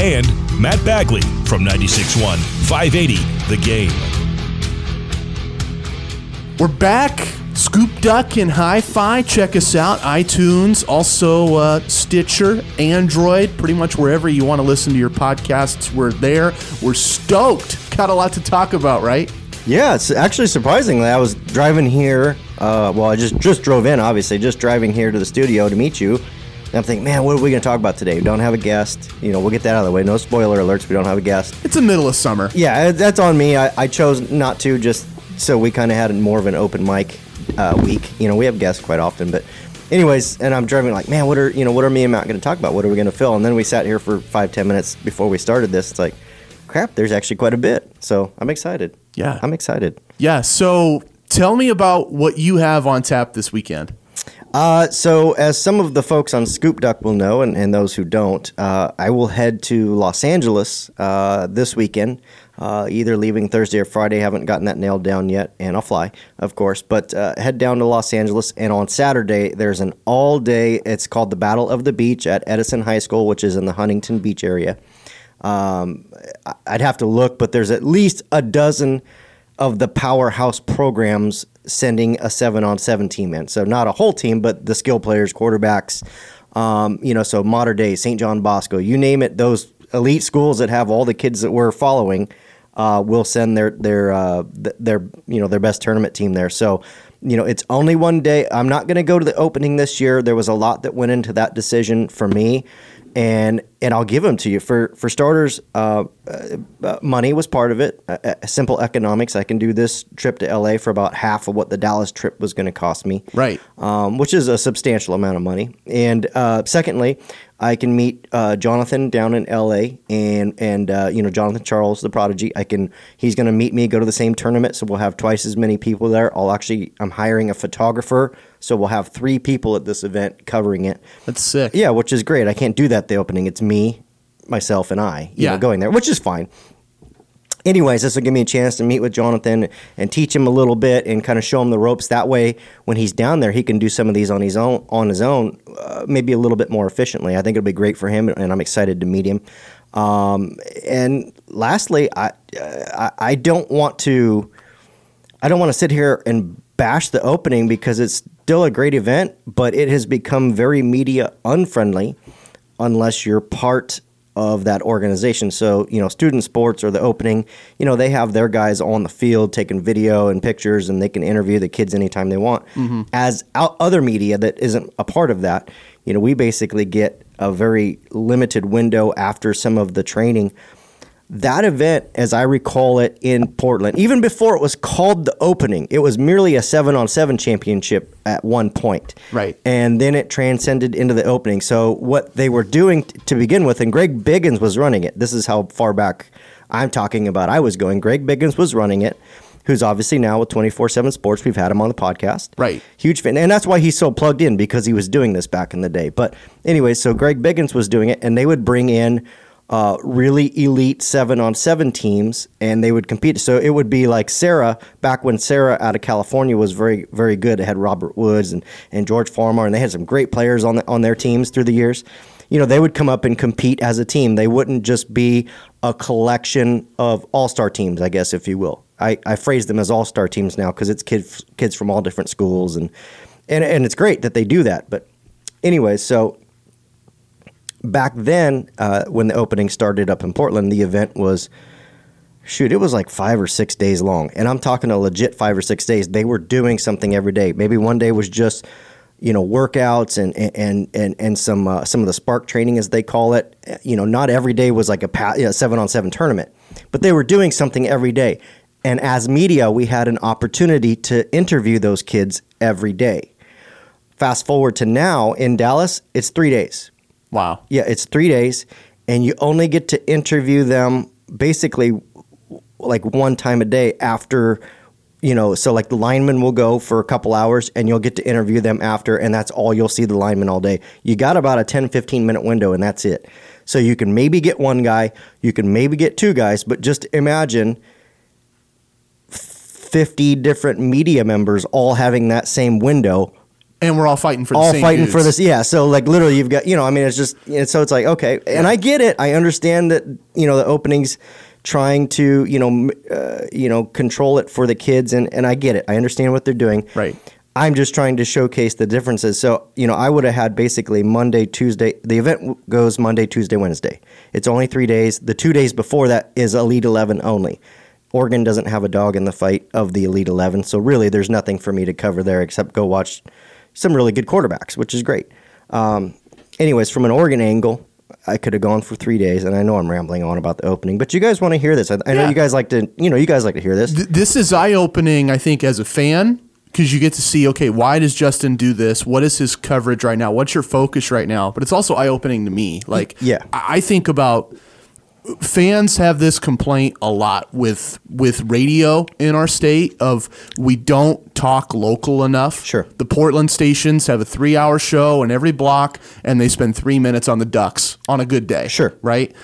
and Matt Bagley from 96.1 580 The Game. We're back. Scoop Duck and Hi Fi. Check us out. iTunes, also uh, Stitcher, Android, pretty much wherever you want to listen to your podcasts. We're there. We're stoked. Got a lot to talk about, right? Yeah, it's actually surprisingly. I was driving here. Uh, well, I just just drove in, obviously, just driving here to the studio to meet you. And I'm thinking, man, what are we going to talk about today? We don't have a guest. You know, we'll get that out of the way. No spoiler alerts. We don't have a guest. It's the middle of summer. Yeah, uh, that's on me. I, I chose not to just so we kind of had more of an open mic uh, week. You know, we have guests quite often, but anyways, and I'm driving like, man, what are you know, what are me and Matt going to talk about? What are we going to fill? And then we sat here for five, ten minutes before we started this. It's like, crap, there's actually quite a bit. So I'm excited. Yeah. I'm excited. Yeah. So tell me about what you have on tap this weekend. Uh, so, as some of the folks on Scoop Duck will know, and, and those who don't, uh, I will head to Los Angeles uh, this weekend, uh, either leaving Thursday or Friday. Haven't gotten that nailed down yet, and I'll fly, of course. But uh, head down to Los Angeles, and on Saturday, there's an all day, it's called the Battle of the Beach at Edison High School, which is in the Huntington Beach area. Um, I'd have to look, but there's at least a dozen of the powerhouse programs sending a seven on seven team in. So not a whole team, but the skill players, quarterbacks, um, you know, so Mater Dei, St. John Bosco, you name it, those elite schools that have all the kids that we're following uh, will send their their uh, their you know their best tournament team there. So you know it's only one day. I'm not going to go to the opening this year. There was a lot that went into that decision for me, and and I'll give them to you for for starters. Uh, uh, money was part of it. Uh, uh, simple economics. I can do this trip to LA for about half of what the Dallas trip was going to cost me Right. um, which is a substantial amount of money. And uh, secondly, I can meet uh, Jonathan down in L.A. and and uh, you know Jonathan Charles, the prodigy. I can he's going to meet me, go to the same tournament, so we'll have twice as many people there. I'll actually I'm hiring a photographer, so we'll have three people at this event covering it. That's sick. Yeah, which is great. I can't do that the opening. It's me, myself, and I. You Yeah. know, going there, which is fine anyways, this will give me a chance to meet with Jonathan and teach him a little bit and kind of show him the ropes. That way, when he's down there, he can do some of these on his own, on his own, uh, maybe a little bit more efficiently. I think it'll be great for him, and I'm excited to meet him. Um, and lastly, I, I I don't want to I don't want to sit here and bash the opening because it's still a great event, but it has become very media unfriendly unless you're part of that organization. So, you know, student sports or the opening, you know, they have their guys on the field taking video and pictures and they can interview the kids anytime they want. Mm-hmm. As out other media that isn't a part of that, you know, we basically get a very limited window after some of the training that event, as I recall it in Portland, even before it was called the opening, it was merely a seven on seven championship at one point. Right. And then it transcended into the opening. So, what they were doing t- to begin with, and Greg Biggins was running it. This is how far back I'm talking about I was going. Greg Biggins was running it, who's obviously now with 24 7 Sports. We've had him on the podcast. Right. Huge fan. And that's why he's so plugged in because he was doing this back in the day. But, anyway, so Greg Biggins was doing it, and they would bring in uh, really elite seven on seven teams, and they would compete. So it would be like Serra back when Serra out of California was very very good. It had Robert Woods and, and George Farmer, and they had some great players on the, on their teams through the years. You know, they would come up and compete as a team. They wouldn't just be a collection of all star teams, I guess, if you will. I, I phrase them as all star teams now because it's kids kids from all different schools, and, and and it's great that they do that. But anyway, so back then, uh, when the opening started up in Portland, the event was shoot, it was like five or six days long, and I'm talking a legit five or six days. They were doing something every day. Maybe one day was just you know workouts and and and and some uh, some of the SPARQ training as they call it. You know, not every day was like a pa- you know, seven on seven tournament, but they were doing something every day. And as media, we had an opportunity to interview those kids every day. Fast forward to now in Dallas, it's three days. Wow. Yeah, it's three days, and you only get to interview them basically like one time a day after you know so like the lineman will go for a couple hours and you'll get to interview them after and that's all you'll see the lineman all day you got about a 10 15 minute window and that's it so you can maybe get one guy you can maybe get two guys but just imagine 50 different media members all having that same window and we're all fighting for the all fighting for this. Yeah. So like literally, you've got you know. I mean, it's just and so it's like okay, and I get it. I understand that you know the openings trying to you know uh, you know control it for the kids and and I get it. I understand what they're doing. Right. I'm just trying to showcase the differences. So, you know, I would have had basically Monday, Tuesday. The event goes Monday, Tuesday, Wednesday. It's only three days. The two days before that is Elite 11 only. Oregon doesn't have a dog in the fight of the Elite 11. So, really, there's nothing for me to cover there except go watch some really good quarterbacks, which is great. Um, anyways, from an Oregon angle, I could have gone for three days, and I know I'm rambling on about the opening, but you guys want to hear this. I, I know you guys like to, you know, you guys like to hear this. Th- this is eye opening, I think, as a fan, because you get to see, okay, why does Justin do this? What is his coverage right now? What's your focus right now? But it's also eye opening to me. Like, Yeah. I I think about fans have this complaint a lot with with radio in our state of we don't talk local enough. Sure. The Portland stations have a three hour show in every block and they spend three minutes on the ducks on a good day. Sure. Right.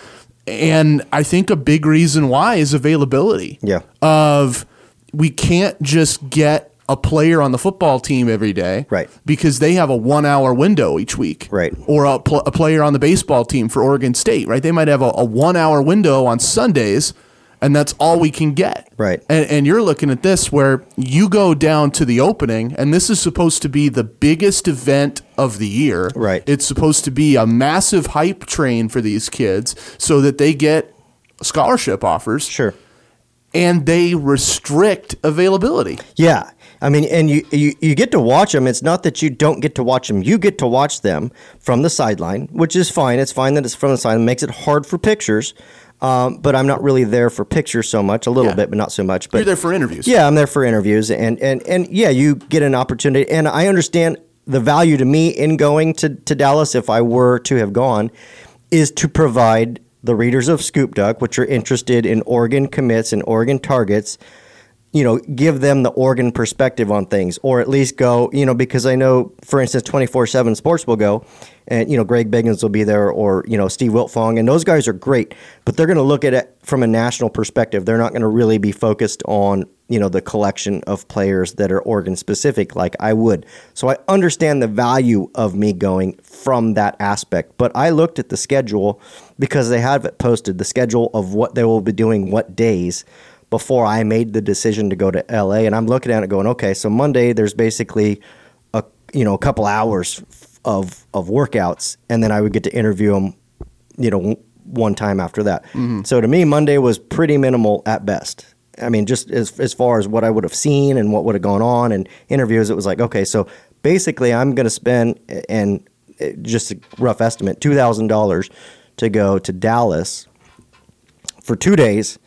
And I think a big reason why is availability Yeah. of we can't just get a player on the football team every day, Right. Because they have a one-hour window each week, Right. Or a, pl- a player on the baseball team for Oregon State, right? They might have a, a one-hour window on Sundays, and that's all we can get, Right. And, and you're looking at this where you go down to the opening, and this is supposed to be the biggest event of the year, Right. It's supposed to be a massive hype train for these kids so that they get scholarship offers, Sure. and they restrict availability. Yeah. I mean, and you, you, you get to watch them. It's not that you don't get to watch them. You get to watch them from the sideline, which is fine. It's fine that it's from the sideline. It makes it hard for pictures. Um, but I'm not really there for pictures so much. A little Yeah. bit, but not so much. But You're there for interviews. Yeah, I'm there for interviews, and and and yeah, you get an opportunity, and I understand the value to me in going to to Dallas if I were to have gone, is to provide the readers of Scoop Duck, which are interested in Oregon commits and Oregon targets, you know, give them the Oregon perspective on things, or at least go, you know, because I know, for instance, 24 7 Sports will go, and, you know, Greg Biggins will be there, or, you know, Steve Wiltfong, and those guys are great, but they're going to look at it from a national perspective. They're not going to really be focused on, you know, the collection of players that are Oregon specific like I would. So I understand the value of me going from that aspect, but I looked at the schedule because they have it posted, the schedule of what they will be doing what days before I made the decision to go to LA. And I'm looking at it going, okay, so Monday there's basically a you know a couple hours of of workouts, and then I would get to interview them, you know, one time after that. Mm-hmm. So to me, Monday was pretty minimal at best. I mean, just as as far as what I would have seen and what would have gone on and interviews, it was like, okay, so basically I'm going to spend and just a rough estimate, two thousand dollars to go to Dallas for two days,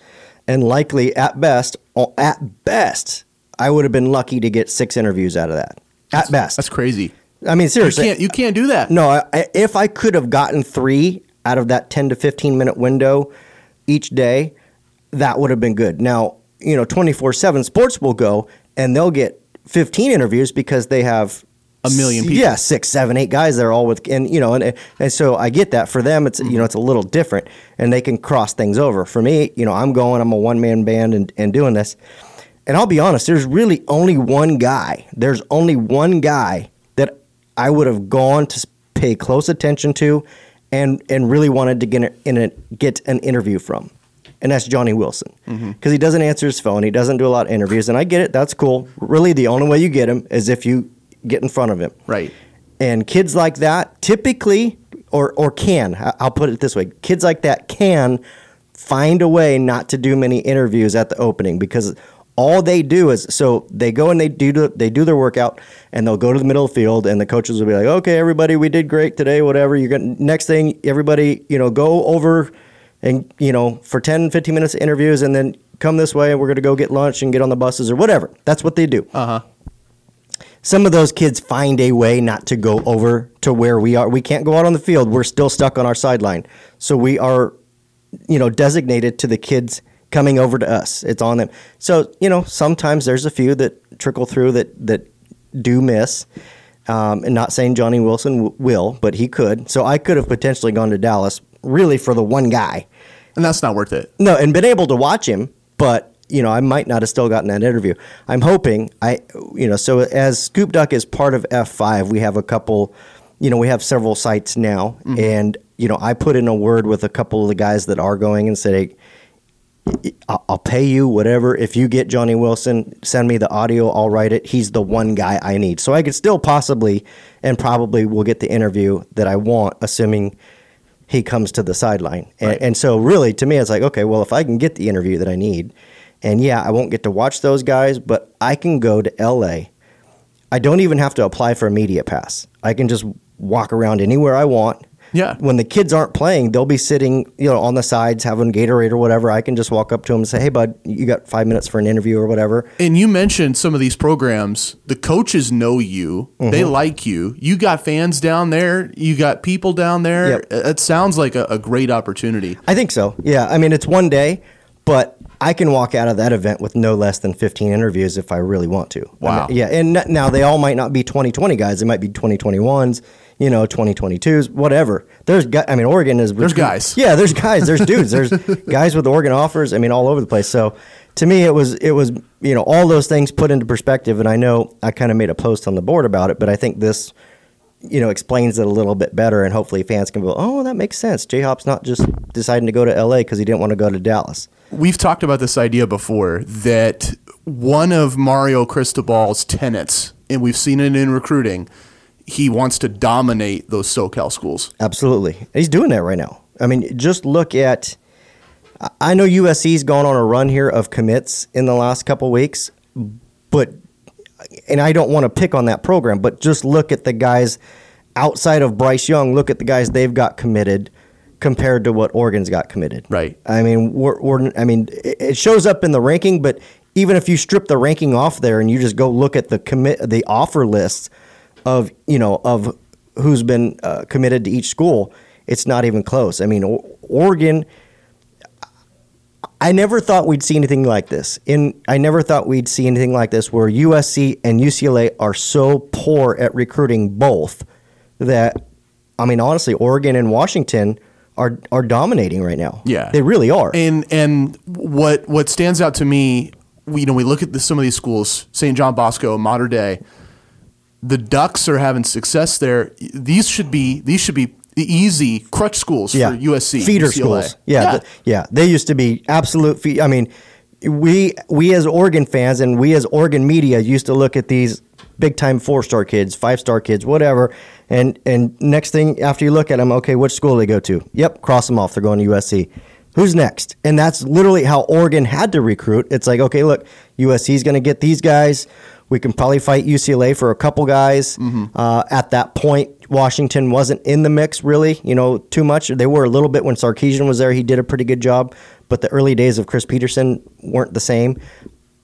and likely at best, at best, I would have been lucky to get six interviews out of that. At best, That's crazy. I mean, You seriously, can't you can't do that. no. I- if I could have gotten three out of that ten to fifteen minute window each day, that would have been good. Now, you know, twenty four seven Sports will go and they'll get fifteen interviews because they have A million people. Yeah, six, seven, eight guys there all with, and you know, and and so I get that. For them, it's you know, mm. it's a little different, and they can cross things over. For me, you know, I'm going. I'm a one man band and and doing this. And I'll be honest, there's really only one guy. There's only one guy that I would have gone to pay close attention to and and really wanted to get in a, get an interview from. And that's Johnny Wilson. Mm-hmm. Because he doesn't answer his phone. He doesn't do a lot of interviews. And I get it. That's cool. Really, the only way you get him is if you get in front of him. Right. And kids like that typically, or, or can, I'll put it this way kids like that can find a way not to do many interviews at the opening because all they do is so they go and they do they do their workout and they'll go to the middle of the field and the coaches will be like okay everybody we did great today whatever you're going next thing everybody you know go over and you know for 10 15 minutes of interviews and then come this way and we're going to go get lunch and get on the buses or whatever that's what they do Uh huh. Some of those kids find a way not to go over to where we are. We can't go out on the field. We're still stuck on our sideline. So we are, you know, designated to the kids coming over to us. It's on them. So, you know, sometimes there's a few that trickle through that, that do miss. Um, and not saying Johnny Wilson w- will, but he could. So I could have potentially gone to Dallas really for the one guy. And that's not worth it. No, and been able to watch him, but you know, I might not have still gotten that interview. I'm hoping I, you know, so as Scoop Duck is part of F5, we have a couple, you know, we have several sites now, mm-hmm. and you know, I put in a word with a couple of the guys that are going and said, hey, I'll pay you whatever. If you get Johnny Wilson, send me the audio. I'll write it. He's the one guy I need. So I could still possibly and probably will get the interview that I want, assuming he comes to the sideline. And, and so, really, to me, it's like, okay, well, if I can get the interview that I need, and yeah, I won't get to watch those guys, but I can go to LA. I don't even have to apply for a media pass. I can just walk around anywhere I want. Yeah. When the kids aren't playing, they'll be sitting, you know, on the sides having Gatorade or whatever. I can just walk up to them and say, "Hey, bud, you got five minutes for an interview or whatever." And you mentioned some of these programs. The coaches know you. They Mm-hmm. like you. You got fans down there. You got people down there. Yep. It sounds like a, a great opportunity. I think so. Yeah. I mean, it's one day, but I can walk out of that event with no less than 15 interviews if I really want to. Wow. mean, yeah. And n- now they all might not be 2020 guys. They might be 2021s, you know, 2022s, whatever. There's, I mean, Oregon is. There's guys. Yeah. There's guys. There's dudes. There's guys with Oregon offers. I mean, all over the place. So to me, it was, it was, you know, all those things put into perspective. And I know I kind of made a post on the board about it, but I think this, you know, explains it a little bit better, and hopefully fans can go, "Oh, that makes sense." J Hop's not just deciding to go to L.A. because he didn't want to go to Dallas. We've talked about this idea before that one of Mario Cristobal's tenets, and we've seen it in recruiting, he wants to dominate those SoCal schools. Absolutely, he's doing that right now. I mean, just look at. I- I know USC's gone on a run here of commits in the last couple weeks, but and I don't want to pick on that program, but just look at the guys outside of Bryce Young. Look at the guys they've got committed compared to what Oregon's got committed. Right. I mean, we're, we're I mean, it shows up in the ranking, but even if you strip the ranking off there and you just go look at the commit the offer lists of you know of who's been uh, committed to each school, it's not even close. I mean, o- Oregon. I never thought we'd see anything like this. In I never thought we'd see anything like this where USC and UCLA are so poor at recruiting both that I mean honestly Oregon and Washington are are dominating right now. Yeah, They really are. And and what what stands out to me, we, you know, we look at the, some of these schools, St. John Bosco, Mater Dei. The Ducks are having success there. These should be these should be the easy crutch schools yeah. for USC feeder UCLA. schools. Yeah, yeah. th- yeah. They used to be absolute. Fe- I mean, we we as Oregon fans and we as Oregon media used to look at these big time four star kids, five star kids, whatever. And and next thing after you look at them, okay, which school they go to? Yep, cross them off. They're going to USC. Who's next? And that's literally how Oregon had to recruit. It's like, okay, look, USC's going to get these guys. We can probably fight UCLA for a couple guys. Uh, at that point, Washington wasn't in the mix really, you know, too much. They were a little bit when Sarkisian was there. He did a pretty good job, but the early days of Chris Petersen weren't the same.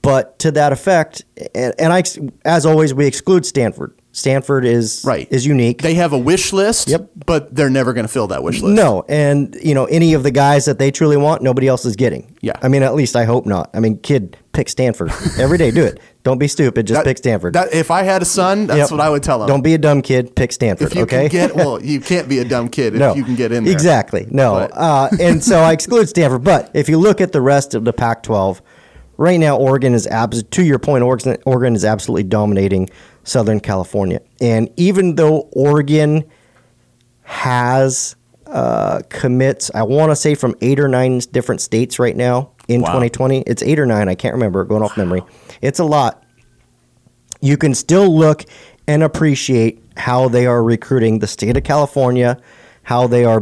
But to that effect, and, and I, as always, we exclude Stanford. Stanford is Right. is unique. They have a wish list, Yep. but they're never going to fill that wish list. No, and you know any of the guys that they truly want, nobody else is getting. Yeah. I mean, at least I hope not. I mean, kid, pick Stanford every day. Do it. Don't be stupid. Just That- pick Stanford. That, if I had a son, that's Yep. what I would tell him. Don't be a dumb kid. Pick Stanford. if you okay. can get well, you can't be a dumb kid if no, you can get in there. Exactly. No. Uh, and so I exclude Stanford. But if you look at the rest of the Pac-12, right now Oregon is abs- to your point. Oregon, Oregon is absolutely dominating Southern California. And even though Oregon has uh, commits, I want to say from eight or nine different states right now in Wow. 2020. It's eight or nine. I can't remember. Going off memory. It's a lot you can still look and appreciate how they are recruiting the state of California, how they are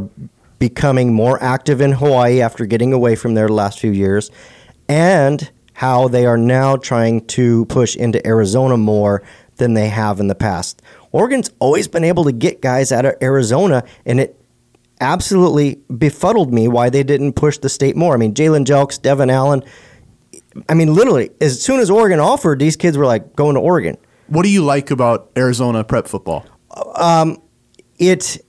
becoming more active in Hawaii after getting away from there the last few years, and how they are now trying to push into Arizona more than they have in the past. Oregon's always been able to get guys out of Arizona, and it absolutely befuddled me why they didn't push the state more. I mean, Jalen Jelks, Devon Allen, I mean, literally, as soon as Oregon offered, these kids were like going to Oregon. What do you like about Arizona prep football? Um, it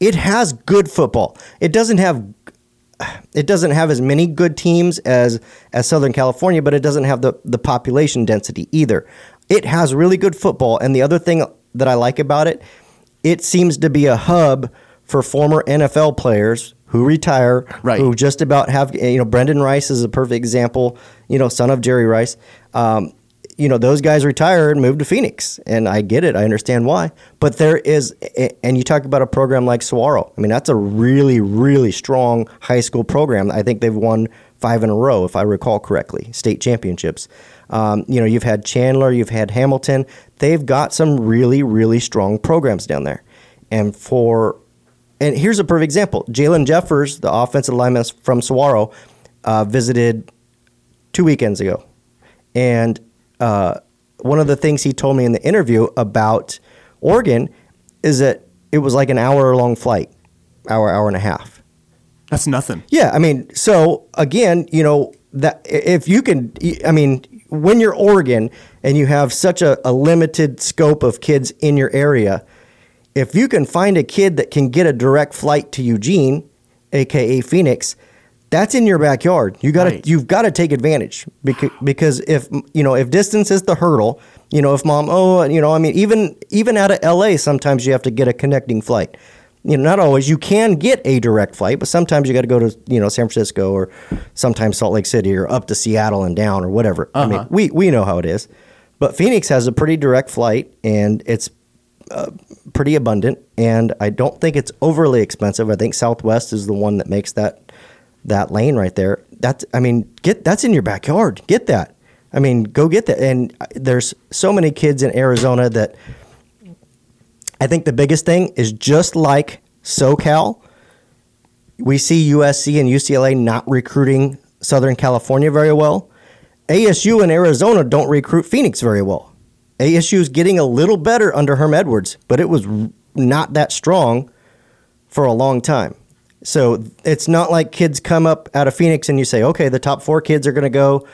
it has good football. It doesn't have it doesn't have as many good teams as as Southern California, but it doesn't have the the population density either. It has really good football, and the other thing that I like about it, it seems to be a hub for former NFL players who retire, Right. who just about have eh, you know Brendan Rice is a perfect example, you know, son of Jerry Rice. Um, you know, those guys retire and move to Phoenix, and I get it, I understand why. But there is, eh, eh, and you talk about a program like Saguaro. I mean, that's a really, really strong high school program. I think they've won five in a row, if I recall correctly, state championships. Um, you know, you've had Chandler, you've had Hamilton. They've got some really, really strong programs down there, and for and here's a perfect example. Jalen Jeffers, the offensive lineman from Saguaro, uh, visited two weekends ago. And uh, one of the things he told me in the interview about Oregon is that it was like an hour long flight, hour, hour and a half. That's nothing. Yeah, I mean, so again, you know that if you can, I mean, when you're Oregon and you have such a, a limited scope of kids in your area, if you can find a kid that can get a direct flight to Eugene, aka Phoenix, that's in your backyard. You got to Right. you've got to take advantage because because if you know if distance is the hurdle, you know if mom oh you know I mean even even out of LA sometimes you have to get a connecting flight. You know not always you can get a direct flight, but sometimes you got to go to you know San Francisco or sometimes Salt Lake City or up to Seattle and down or whatever. I mean uh-huh. we we know how it is. But Phoenix has a pretty direct flight and it's uh, pretty abundant, and I don't think it's overly expensive. I think Southwest is the one that makes that that lane right there. That's I mean, get that's in your backyard. Get that. I mean, go get that. And uh, there's so many kids in Arizona that I think the biggest thing is just like SoCal. We see USC and UCLA not recruiting Southern California very well. ASU and Arizona don't recruit Phoenix very well. ASU is getting a little better under Herm Edwards, but it was not that strong for a long time. So it's not like kids come up out of Phoenix and you say, okay, the top four kids are going to go,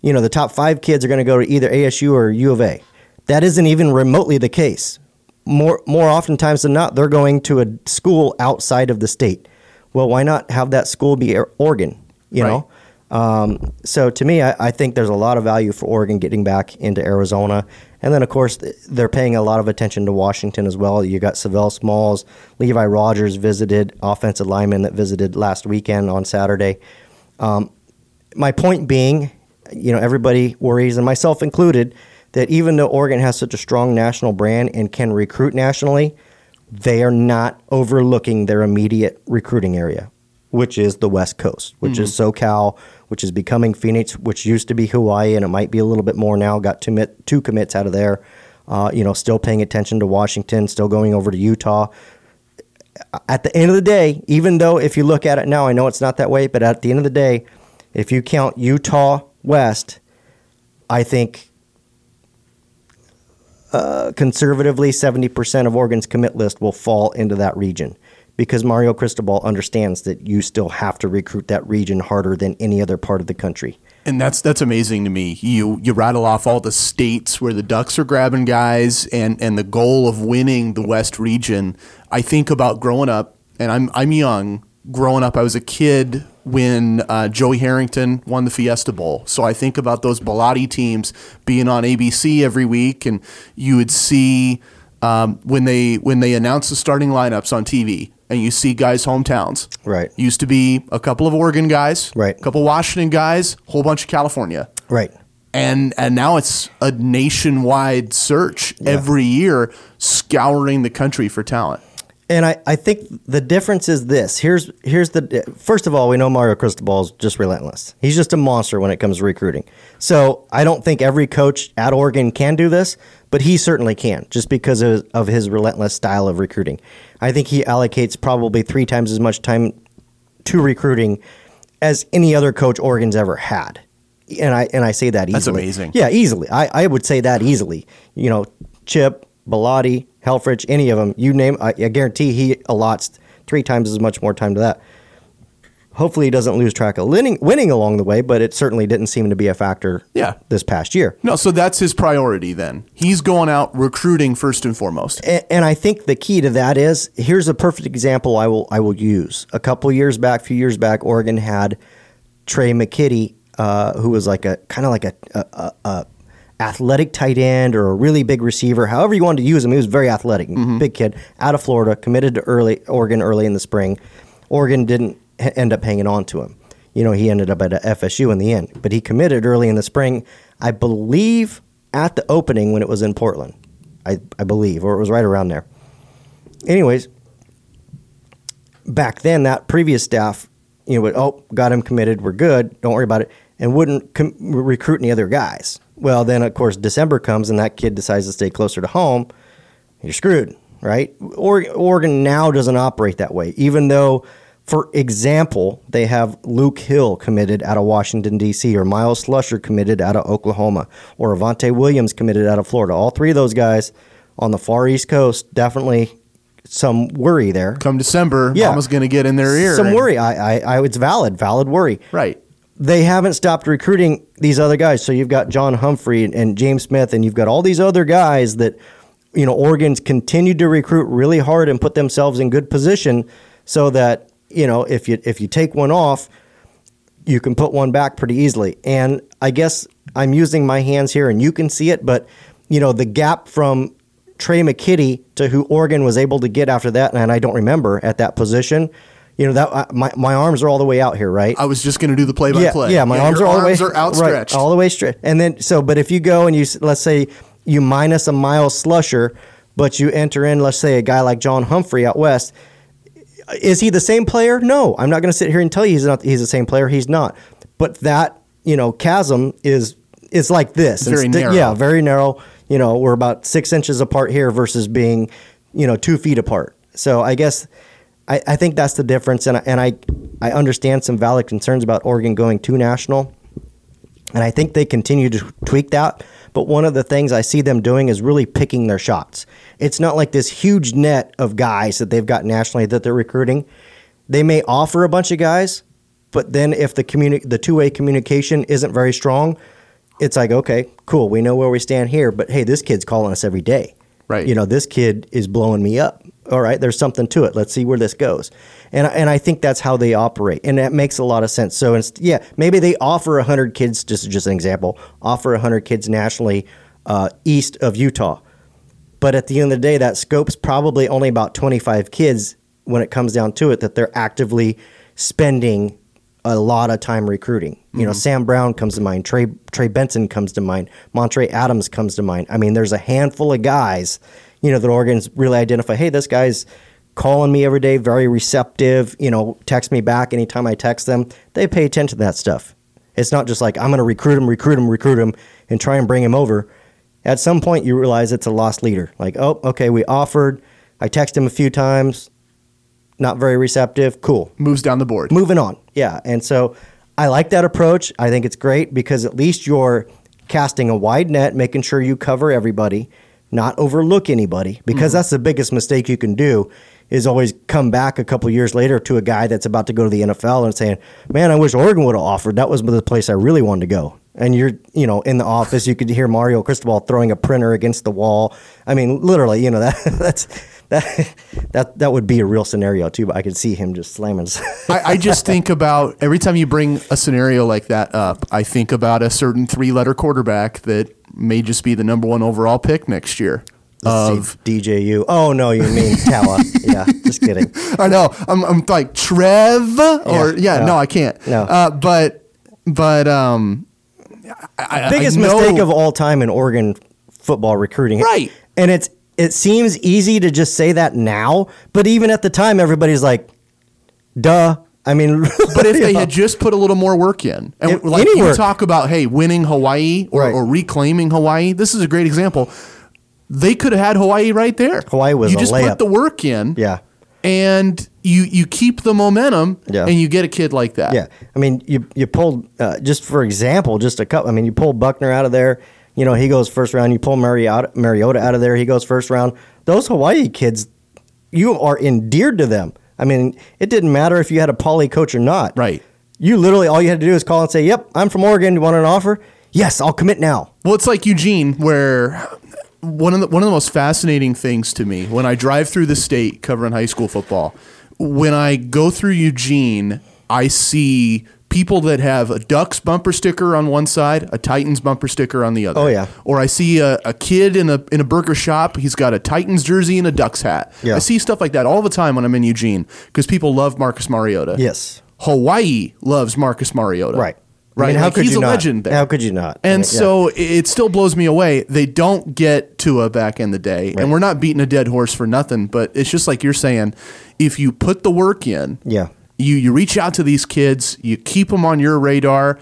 you know, the top five kids are going to go to either ASU or U of A. That isn't even remotely the case. More, more oftentimes than not, they're going to a school outside of the state. Well, why not have that school be Oregon? You Right. know, um, so to me, I, I think there's a lot of value for Oregon getting back into Arizona, and then of course they're paying a lot of attention to Washington as well. You got Sav'ell Smalls, Levi Rogers visited, offensive lineman that visited last weekend on Saturday. Um, my point being, you know, everybody worries, and myself included, that even though Oregon has such a strong national brand and can recruit nationally, they are not overlooking their immediate recruiting area, which is the West Coast, which is SoCal, which is becoming Phoenix, which used to be Hawaii, and it might be a little bit more now. Got two, mit- two commits out of there. Uh, you know, still paying attention to Washington, still going over to Utah at the end of the day, even though if you look at it now, I know it's not that way, but at the end of the day, if you count Utah West, I think uh, conservatively 70% of Oregon's commit list will fall into that region because Mario Cristobal understands that you still have to recruit that region harder than any other part of the country. And that's that's amazing to me. You you rattle off all the states where the Ducks are grabbing guys and and the goal of winning the West region. I think about growing up, and I'm I'm young. Growing up, I was a kid when uh, Joey Harrington won the Fiesta Bowl. So I think about those Bellotti teams being on ABC every week, and you would see um, when they when they announce the starting lineups on TV, and you see guys' hometowns. Right. Used to be a couple of Oregon guys, Right. A couple Washington guys, whole bunch of California, Right. and and now it's a nationwide search every year, scouring the country for talent. And I, I think the difference is this. Here's here's the first of all, we know Mario Cristobal is just relentless. He's just a monster when it comes to recruiting. So I don't think every coach at Oregon can do this, but he certainly can, just because of, of his relentless style of recruiting. I think he allocates probably three times as much time to recruiting as any other coach Oregon's ever had. And I and I say that easily. That's amazing. Yeah, easily. I, I would say that easily. You know, Chip, Bellotti, Helfrich, any of them, you name I, I guarantee he allots three times as much more time to that. hopefully he doesn't lose track of winning, winning along the way, but it certainly didn't seem to be a factor Yeah. this past year. No, so that's his priority then. He's going out recruiting first and foremost. A- And I think the key to that is here's a perfect example I will I will use. A couple years back, a few years back, Oregon had Trey McKitty, uh, who was like a kind of like a, a, a, a athletic tight end or a really big receiver, however you wanted to use him. He was very athletic, mm-hmm. big kid, out of Florida, committed to early Oregon early in the spring. Oregon didn't h- end up hanging on to him. You know, he ended up at FSU in the end, but he committed early in the spring, I believe, at the opening when it was in Portland. I, I believe, or it was right around there. Anyways, back then, that previous staff, you know, would, oh, got him committed, we're good, don't worry about it, and wouldn't com- recruit any other guys. Well, then, of course, December comes and that kid decides to stay closer to home, you're screwed, right? Or- Oregon now doesn't operate that way, even though, for example, they have Luke Hill committed out of Washington, D.C., or Myles Slusher committed out of Oklahoma, or Avantae Williams committed out of Florida. All three of those guys on the far East Coast definitely some worry there. Come December, Yeah. mama's going to get in their ear. Some worry. I, I, I, it's valid, valid worry. Right. They haven't stopped recruiting these other guys. So you've got John Humphrey and, and James Smith, and you've got all these other guys that, you know, Oregon's continued to recruit really hard and put themselves in good position so that, you know, if you if you take one off, you can put one back pretty easily. And I guess I'm using my hands here and you can see it, but you know, the gap from Trey McKitty to who Oregon was able to get after that, and I don't remember at that position. You know that I- my my arms are all the way out here, right? I was just going to do the play by play. yeah, my arms your are all the way are outstretched. right, all the way straight. And then so, but if you go and you let's say you minus a mile Slusher, but you enter in let's say a guy like John Humphrey out west, is he the same player? No, I'm not going to sit here and tell you he's not. He's the same player. He's not. But that you know chasm is is like this. It's very narrow. Yeah, very narrow. You know, we're about six inches apart here versus being you know two feet apart. So I guess I, I think that's the difference, and I, and I I understand some valid concerns about Oregon going too national. And I think they continue to tweak that. But one of the things I see them doing is really picking their shots. It's not like this huge net of guys that they've got nationally that they're recruiting. They may offer a bunch of guys, but then if the communi- the two way communication isn't very strong, it's like okay, cool, we know where we stand here. But hey, this kid's calling us every day. Right. You know, this kid is blowing me up. All right, there's something to it. Let's see where this goes. And and I think that's how they operate, and that makes a lot of sense. So, it's, yeah, maybe they offer hundred kids. Just just an example, offer hundred kids nationally uh, east of Utah, but at the end of the day, that scope's probably only about 25 kids when it comes down to it that they're actively spending a lot of time recruiting. You know, Sam Brown comes to mind, Trey Trey Benson comes to mind, Montre Adams comes to mind. I mean, there's a handful of guys, you know, that organs really identify, hey, this guy's calling me every day, very receptive, you know, text me back anytime I text them. They pay attention to that stuff. It's not just like I'm going to recruit him, recruit him, recruit him and try and bring him over. At some point you realize it's a lost leader. Like, oh, okay, we offered, I texted him a few times, not very receptive. Cool Moves down the board. moving on. Yeah. And so I like that approach. I think it's great because at least you're casting a wide net, making sure you cover everybody, not overlook anybody, because mm-hmm. that's the biggest mistake you can do is always come back a couple years later to a guy that's about to go to the NFL and saying, "Man, I wish Oregon would have offered. That was the place I really wanted to go." And you're, you know, in the office, you could hear Mario Cristobal throwing a printer against the wall. I mean, literally, you know that that's that that that would be a real scenario too. But I could see him just slamming. I, I just think about every time you bring a scenario like that up, I think about a certain three letter quarterback that may just be the number one overall pick next year. Of DJU. Oh no, you mean Tala? yeah, just kidding. I know I'm, I'm like Trev or yeah, no. no, I can't. No. uh, but but um, I, I- Biggest I mistake of all time in Oregon football recruiting. Right. And it's it seems easy to just say that now, but even at the time, everybody's like, "Duh." I mean, But if they had just put a little more work in, and If- like you work. talk about, hey, winning Hawaii or, Right. or reclaiming Hawaii, this is a great example. They could have had Hawaii right there. Hawaii was you just layup. put the work in, yeah, and you you keep the momentum, Yeah. and you get a kid like that. yeah. I mean, you you pulled uh, just for example, just a couple. I mean, you pulled Buckner out of there. You know, he goes first round. You pull Mariota, Mariota out of there. He goes first round. Those Hawaii kids, you are endeared to them. I mean, it didn't matter if you had a poly coach or not. Right. You literally all you had to do is call and say, "Yep, I'm from Oregon. You want an offer? Yes, I'll commit now." Well, it's like Eugene, where one of the one of the most fascinating things to me when I drive through the state covering high school football, when I go through Eugene, I see people that have a Ducks bumper sticker on one side, a Titans bumper sticker on the other. Oh, yeah. Or I see a, a kid in a in a burger shop. He's got a Titans jersey and a Ducks hat. Yeah. I see stuff like that all the time when I'm in Eugene because people love Marcus Mariota. Yes. Hawaii loves Marcus Mariota. Right. Right. I mean, how Like, could he's you a not? legend there. How could you not? I And mean, yeah. so it still blows me away. They don't get Tua back in the day, and we're not beating a dead horse for nothing. But it's just like you're saying, if you put the work in, Yeah. You you reach out to these kids, you keep them on your radar.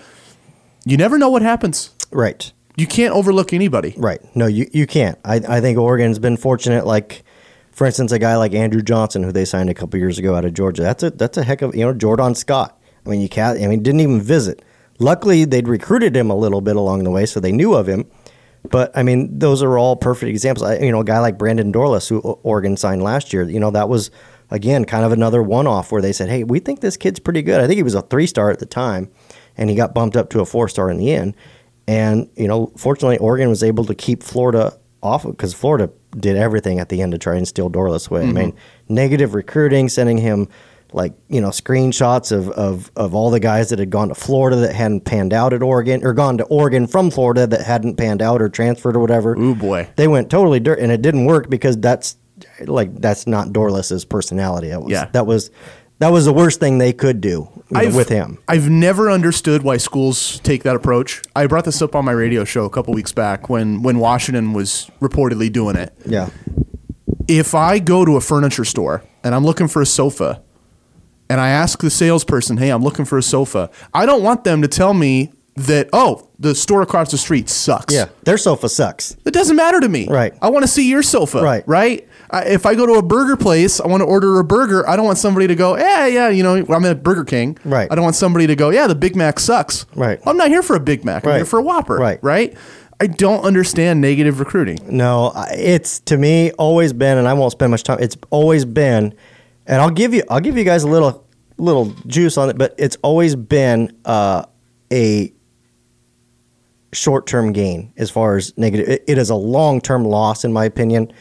You never know what happens. Right. You can't overlook anybody. Right. No, you, you can't. I, I think Oregon's been fortunate. Like, for instance, a guy like Andrew Johnson, who they signed a couple years ago out of Georgia. That's a that's a heck of you know Jordan Scott. I mean, you can't. I mean, didn't even visit. Luckily, they'd recruited him a little bit along the way, so they knew of him. But I mean, those are all perfect examples. I, you know, a guy like Brandon Dorlus, who Oregon signed last year. You know, that was again kind of another one-off where they said, "Hey, we think this kid's pretty good." I think he was a three-star at the time, and he got bumped up to a four-star in the end. And you know, fortunately, Oregon was able to keep Florida off because Florida did everything at the end to try and steal Dorlus away. I mm-hmm. mean, negative recruiting, sending him like you know screenshots of, of of all the guys that had gone to Florida that hadn't panned out at Oregon, or gone to Oregon from Florida that hadn't panned out or transferred or whatever. Ooh, boy. they went totally dirt, and it didn't work because that's like that's not Dorlus's personality. That was, Yeah. that was that was the worst thing they could do know, with him. I've never understood why schools take that approach. I brought this up on my radio show a couple weeks back when when Washington was reportedly doing it. Yeah, if I go to a furniture store and I'm looking for a sofa and I ask the salesperson, hey, I'm looking for a sofa, I don't want them to tell me that, oh, the store across the street sucks. yeah, their sofa sucks. It doesn't matter to me. Right. I want to see your sofa. Right. Right. I, if I go to a burger place, I want to order a burger. I don't want somebody to go, yeah, yeah, you know, I'm at Burger King. Right. I don't want somebody to go, yeah, the Big Mac sucks. Right. I'm not here for a Big Mac. I'm Right. here for a Whopper. Right. Right. I don't understand negative recruiting. No, I- it's to me always been, and I won't spend much time. It's always been, and I'll give you, I'll give you guys a little, little juice on it, but it's always been uh, a short-term gain as far as negative. It, it is a long-term loss, in my opinion,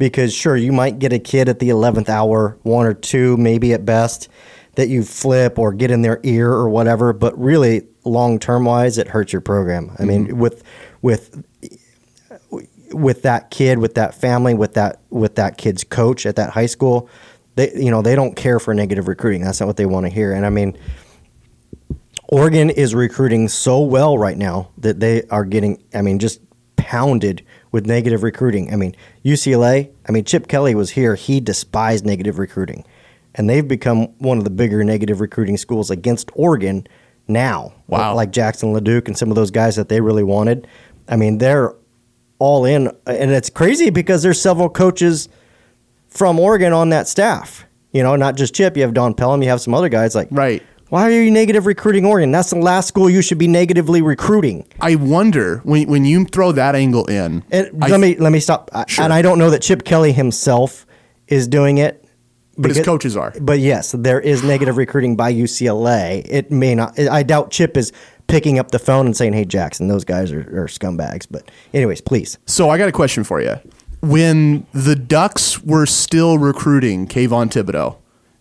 because sure, you might get a kid at the eleventh hour, one or two, maybe at best, that you flip or get in their ear or whatever, but really, long-term wise, it hurts your program. I mean, mm-hmm. with with with that kid, with that family, with that with that kid's coach at that high school, they you know they don't care for negative recruiting. That's not what they want to hear. And I mean, Oregon is recruiting so well right now that they are getting. I mean, just pounded with negative recruiting. I mean, UCLA. I mean, Chip Kelly was here. He despised negative recruiting, and they've become one of the bigger negative recruiting schools against Oregon now. Wow. like Jackson Leduc and some of those guys that they really wanted. I mean, they're all in, and it's crazy because there's several coaches from Oregon on that staff. You know, not just Chip. You have Don Pellum. You have some other guys like Right. Why are you negative recruiting Oregon? That's the last school you should be negatively recruiting. I wonder when, when you throw that angle in. And I- let me let me stop. Sure. And I don't know that Chip Kelly himself is doing it. But his because- coaches are. But yes, there is negative recruiting by UCLA. It may not. I doubt Chip is picking up the phone and saying, "Hey, Jackson, those guys are, are scumbags." But anyways, please. So I got a question for you. When the Ducks were still recruiting Kayvon Thibodeaux,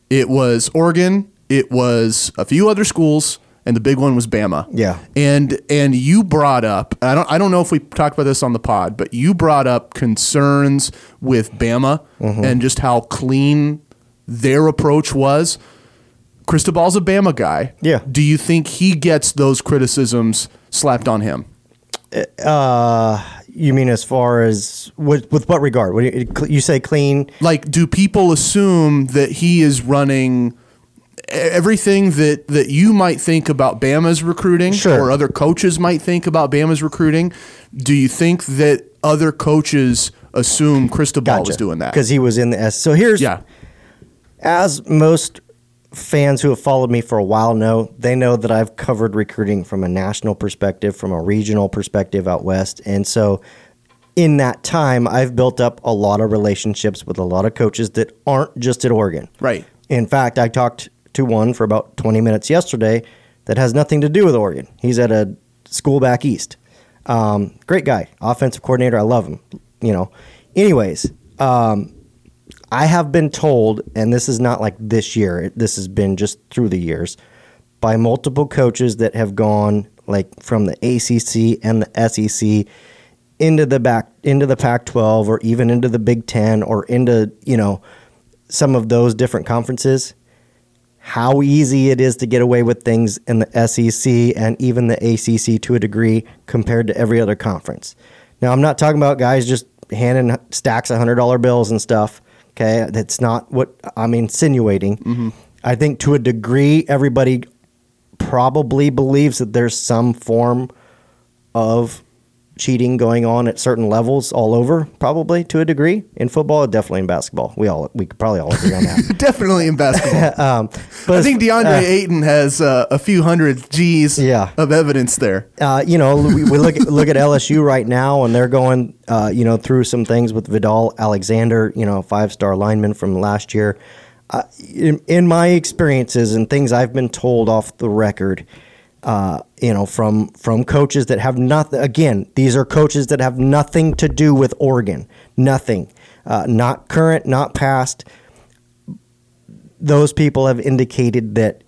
it was Oregon, it was a few other schools, and the big one was Bama. Yeah. And and you brought up I don't I don't know if we talked about this on the pod, but you brought up concerns with Bama Mm-hmm. and just how clean their approach was. Cristobal's a Bama guy. Yeah. Do you think he gets those criticisms slapped on him? Uh, you mean as far as with, with what regard? What you, you say clean? like do people assume that he is running everything that that you might think about Bama's recruiting Sure. or other coaches might think about Bama's recruiting do you think that other coaches assume Cristobal was doing that because he was in the S. So here's yeah as most fans who have followed me for a while know, they know that I've covered recruiting from a national perspective, from a regional perspective out west. And so in that time, I've built up a lot of relationships with a lot of coaches that aren't just at Oregon. right In fact, I talked to one for about 20 minutes yesterday that has nothing to do with Oregon. He's at a school back east. Um, great guy, offensive coordinator. I love him. You know. Anyways, um, I have been told, and this is not like this year. This has been just through the years by multiple coaches that have gone like from the ACC and the SEC into the back into the Pac-12 or even into the Big 10 or into, you know, some of those different conferences how easy it is to get away with things in the SEC and even the ACC to a degree compared to every other conference. Now, I'm not talking about guys just handing stacks of $100 bills and stuff. Okay. That's not what I'm insinuating. Mm-hmm. I think to a degree, everybody probably believes that there's some form of cheating going on at certain levels all over, probably to a degree. In football, definitely in basketball. We all we could probably all agree on that. Definitely in basketball. um, but I think DeAndre Ayton has uh, a few hundred G's Yeah. of evidence there. uh, you know, we, we look at, look at LSU right now, and they're going, uh, you know, through some things with Vidal Alexander, you know, five star lineman from last year. Uh, in, in my experiences and things I've been told off the record, uh, you know, from from coaches that have nothing. Again, these are coaches that have nothing to do with Oregon, nothing, uh, not current, not past. Those people have indicated that,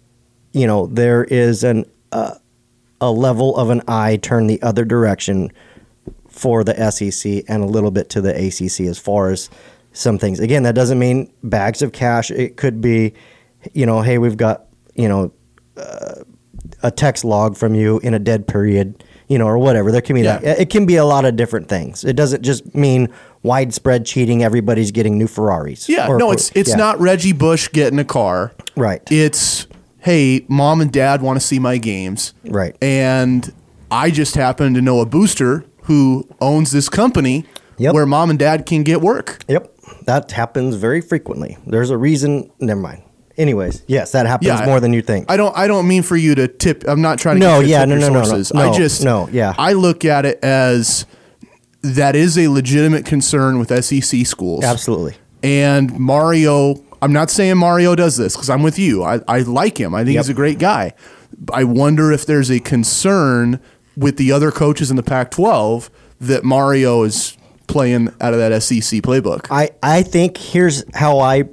you know, there is an uh, a level of an eye turn the other direction for the SEC and a little bit to the ACC as far as some things. Again, that doesn't mean bags of cash. It could be, you know, hey, we've got, you know, uh, a text log from you in a dead period, you know, or whatever. There can be Yeah. that. It can be a lot of different things. It doesn't just mean widespread cheating. Everybody's getting new Ferraris. Yeah, Or- no, it's it's yeah. not Reggie Bush getting a car. Right. It's hey, mom and dad want to see my games. Right. And I just happen to know a booster who owns this company Yep. where mom and dad can get work. Yep, that happens very frequently. There's a reason. Never mind. Anyways, yes, that happens I- more than you think. I don't. I don't mean for you to tip. I'm not trying to. No, get you to yeah, tip no, your no, no, no, sources. no, I just no, yeah. I look at it as that is a legitimate concern with SEC schools. Absolutely. And Mario, I'm not saying Mario does this because I'm with you. I, I like him. I think Yep. he's a great guy. I wonder if there's a concern with the other coaches in the Pac-12 that Mario is playing out of that SEC playbook. I, I think here's how I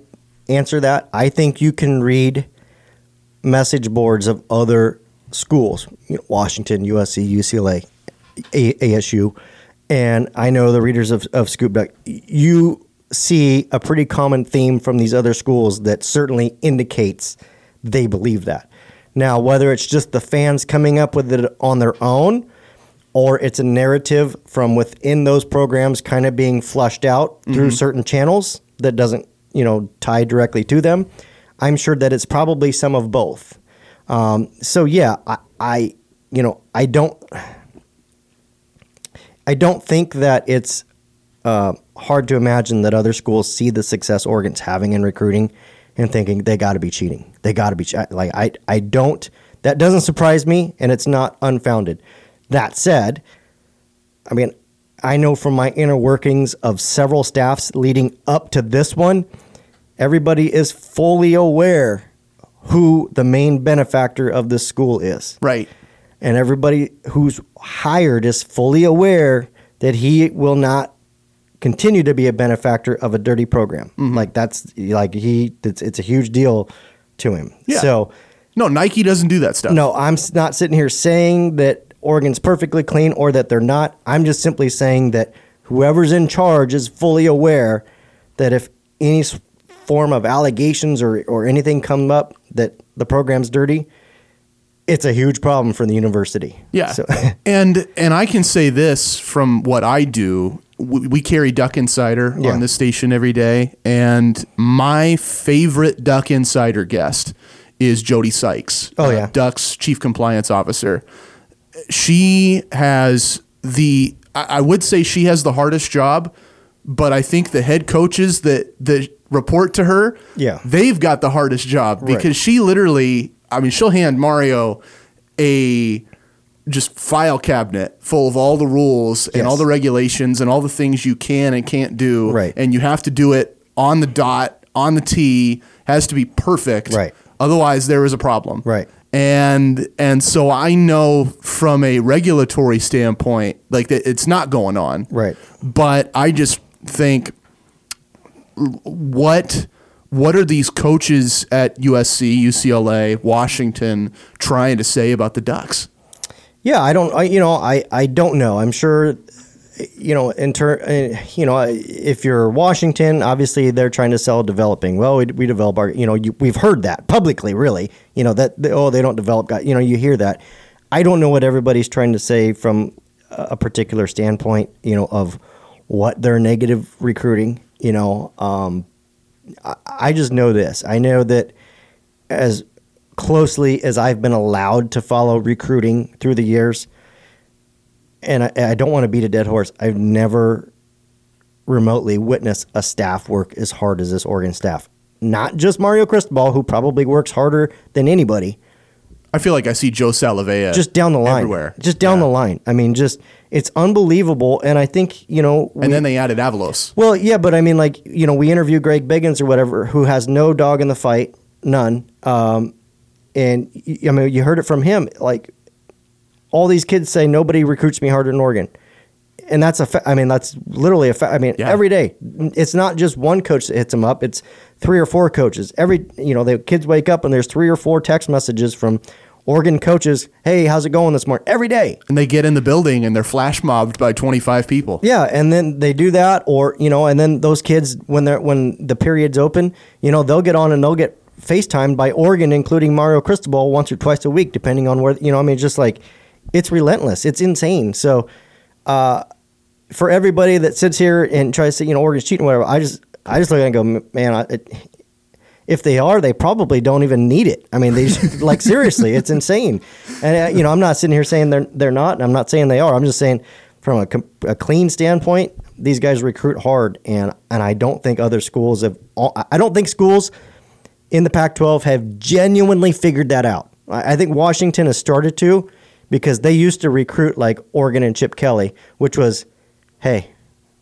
answer that. I think you can read message boards of other schools, you know, Washington, USC, UCLA, A- ASU, and I know the readers of, of Scoop Duck. You see a pretty common theme from these other schools that certainly indicates they believe that. Now, whether it's just the fans coming up with it on their own, or it's a narrative from within those programs kind of being flushed out through mm-hmm. certain channels that doesn't, you know, tied directly to them. I'm sure that it's probably some of both. Um, so yeah, I, I, you know, I don't, I don't think that it's uh, hard to imagine that other schools see the success Oregon's having in recruiting and thinking they got to be cheating. They got to be che- like I. I don't. That doesn't surprise me, and it's not unfounded. That said, I mean, I know from my inner workings of several staffs leading up to this one, everybody is fully aware who the main benefactor of this school is right. and everybody who's hired is fully aware that he will not continue to be a benefactor of a dirty program. Mm-hmm. Like that's like he it's, it's a huge deal to him. Yeah. So No, Nike doesn't do that stuff. no, I'm not sitting here saying that Oregon's perfectly clean or that they're not. I'm just simply saying that whoever's in charge is fully aware that if any form of allegations or, or anything come up that the program's dirty, it's a huge problem for the university. Yeah, So, and and I can say this from what I do. We, we carry Duck Insider Yeah. on this station every day, and my favorite Duck Insider guest is Jody Sykes. Oh, uh, yeah. Duck's chief compliance officer. She has the. I I would say she has the hardest job, but I think the head coaches that that report to her, Yeah. they've got the hardest job because she literally. I mean, she'll hand Mario a just file cabinet full of all the rules and all the regulations and all the things you can and can't do. Right. And you have to do it on the dot, on the T, has to be perfect. Right. Otherwise, there is a problem. Right. And and so I know from a regulatory standpoint, like that it's not going on. Right. But I just think what what are these coaches at USC, UCLA, Washington trying to say about the Ducks? Yeah, I don't. I, you know, I, I don't know. I'm sure. You know, in ter- uh, you know, if you're Washington, obviously they're trying to sell developing. Well, we, we develop our. You know, you, we've heard that publicly. Really, you know that oh they don't develop guys. You know, you hear that. I don't know what everybody's trying to say from a particular standpoint. You know, of what their negative recruiting. You know, um, I, I just know this. I know that as closely as I've been allowed to follow recruiting through the years, and I, I don't want to beat a dead horse, I've never remotely witnessed a staff work as hard as this Oregon staff. Not just Mario Cristobal, who probably works harder than anybody, I feel like I see Joe Salave'a just down the line. everywhere. Just down Yeah. the line. I mean, just it's unbelievable. And I think, you know, we- And then they added Avalos. well, yeah, but I mean, like you know, we interview Greg Biggins or whatever, who has no dog in the fight, none. Um, and I mean, you heard it from him. Like all these kids say, nobody recruits me harder than Oregon, and that's a. Fa- I mean, that's literally a. Fa- I mean, Yeah. every day. It's not just one coach that hits them up. It's three or four coaches. Every you know, the kids wake up and there's three or four text messages from Oregon coaches. Hey, how's it going this morning? Every day. And they get in the building and they're flash mobbed by 25 people. Yeah, and then they do that, or you know, and then those kids when they're when the period's open, you know, they'll get on and they'll get FaceTimed by Oregon, including Mario Cristobal, once or twice a week, depending on where you know. I mean, just like it's relentless, it's insane. So, uh, for everybody that sits here and tries to say, you know, Oregon's cheating, whatever, I just I just look at it and go, man, I, it, if they are, they probably don't even need it. I mean, they just, like seriously, it's insane. And uh, you know, I'm not sitting here saying they're they're not, and I'm not saying they are. I'm just saying from a, a clean standpoint, these guys recruit hard, and and I don't think other schools have. all- I don't think schools in the Pac-12 have genuinely figured that out. I I think Washington has started to because they used to recruit like Oregon and Chip Kelly, which was, hey,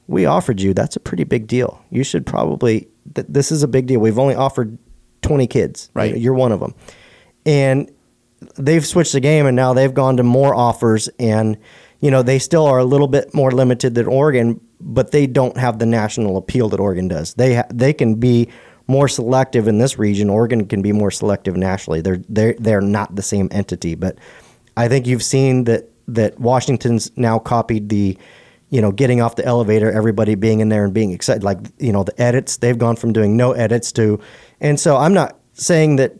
we offered you. That's a pretty big deal. You should probably. Th- this is a big deal. We've only offered twenty kids. Right. You're one of them, and they've switched the game, and now they've gone to more offers, and you know they still are a little bit more limited than Oregon, but they don't have the national appeal that Oregon does. They ha- they can be more selective in this region. Oregon can be more selective nationally. They're they're they're not the same entity, but I think you've seen that that Washington's now copied the you know getting off the elevator everybody being in there and being excited like you know the edits they've gone from doing no edits to and so I'm not saying that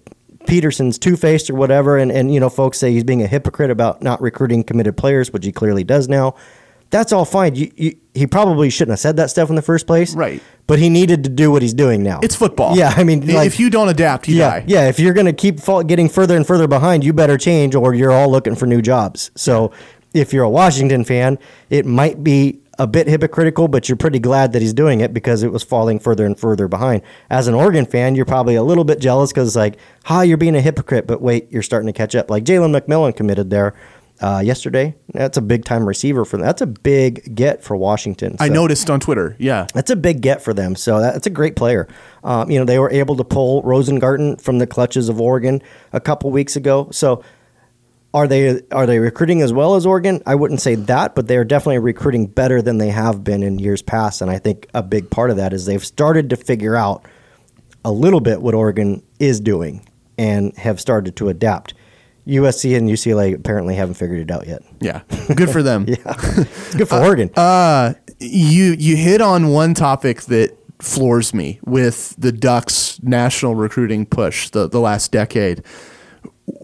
Petersen's two-faced or whatever and and you know folks say he's being a hypocrite about not recruiting committed players which he clearly does now that's all fine you, you, he probably shouldn't have said that stuff in the first place Right. but he needed to do what he's doing now It's football. yeah I mean like, if you don't adapt, you yeah, die. yeah. If you're going to keep getting further and further behind, you better change, or you're all looking for new jobs. So, if you're a Washington fan, it might be a bit hypocritical, but you're pretty glad that he's doing it because it was falling further and further behind. As an Oregon fan, you're probably a little bit jealous because it's like, ha, you're being a hypocrite, but wait, you're starting to catch up. Like Jalen McMillan committed there uh, yesterday. That's a big time receiver for them. That's a big get for Washington. I noticed on Twitter. Yeah. that's a big get for them. So that- that's a great player. Um, you know, they were able to pull Rosengarten from the clutches of Oregon a couple weeks ago. So are they are they recruiting as well as Oregon? I wouldn't say that, but they are definitely recruiting better than they have been in years past. And I think a big part of that is they've started to figure out a little bit what Oregon is doing and have started to adapt. USC and UCLA apparently haven't figured it out yet. Yeah. Good for them. Yeah, it's good for Oregon. Uh, you you hit on one topic that floors me with the Ducks national recruiting push the, the last decade.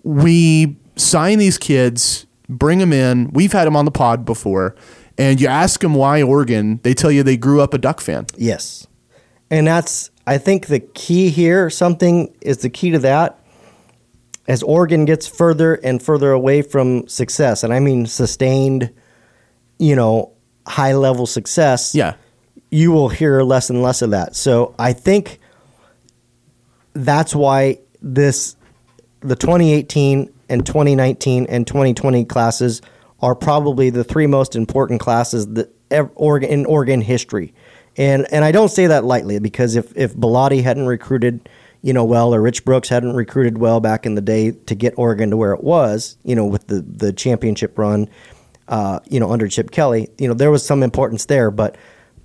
We sign these kids, bring them in. We've had them on the pod before, and you ask them why Oregon. They tell you they grew up a Duck fan. Yes. And that's, I think, the key here. Something is the key to that. As Oregon gets further and further away from success, and I mean sustained, you know, high level success, Yeah. you will hear less and less of that. So I think that's why this, the 2018 and 2019 and 2020 classes are probably the three most important classes that in Oregon history. And and I don't say that lightly because if if Bellotti hadn't recruited you know, well, or Rich Brooks hadn't recruited well back in the day to get Oregon to where it was, you know, with the the championship run, uh, you know, under Chip Kelly. You know, there was some importance there, but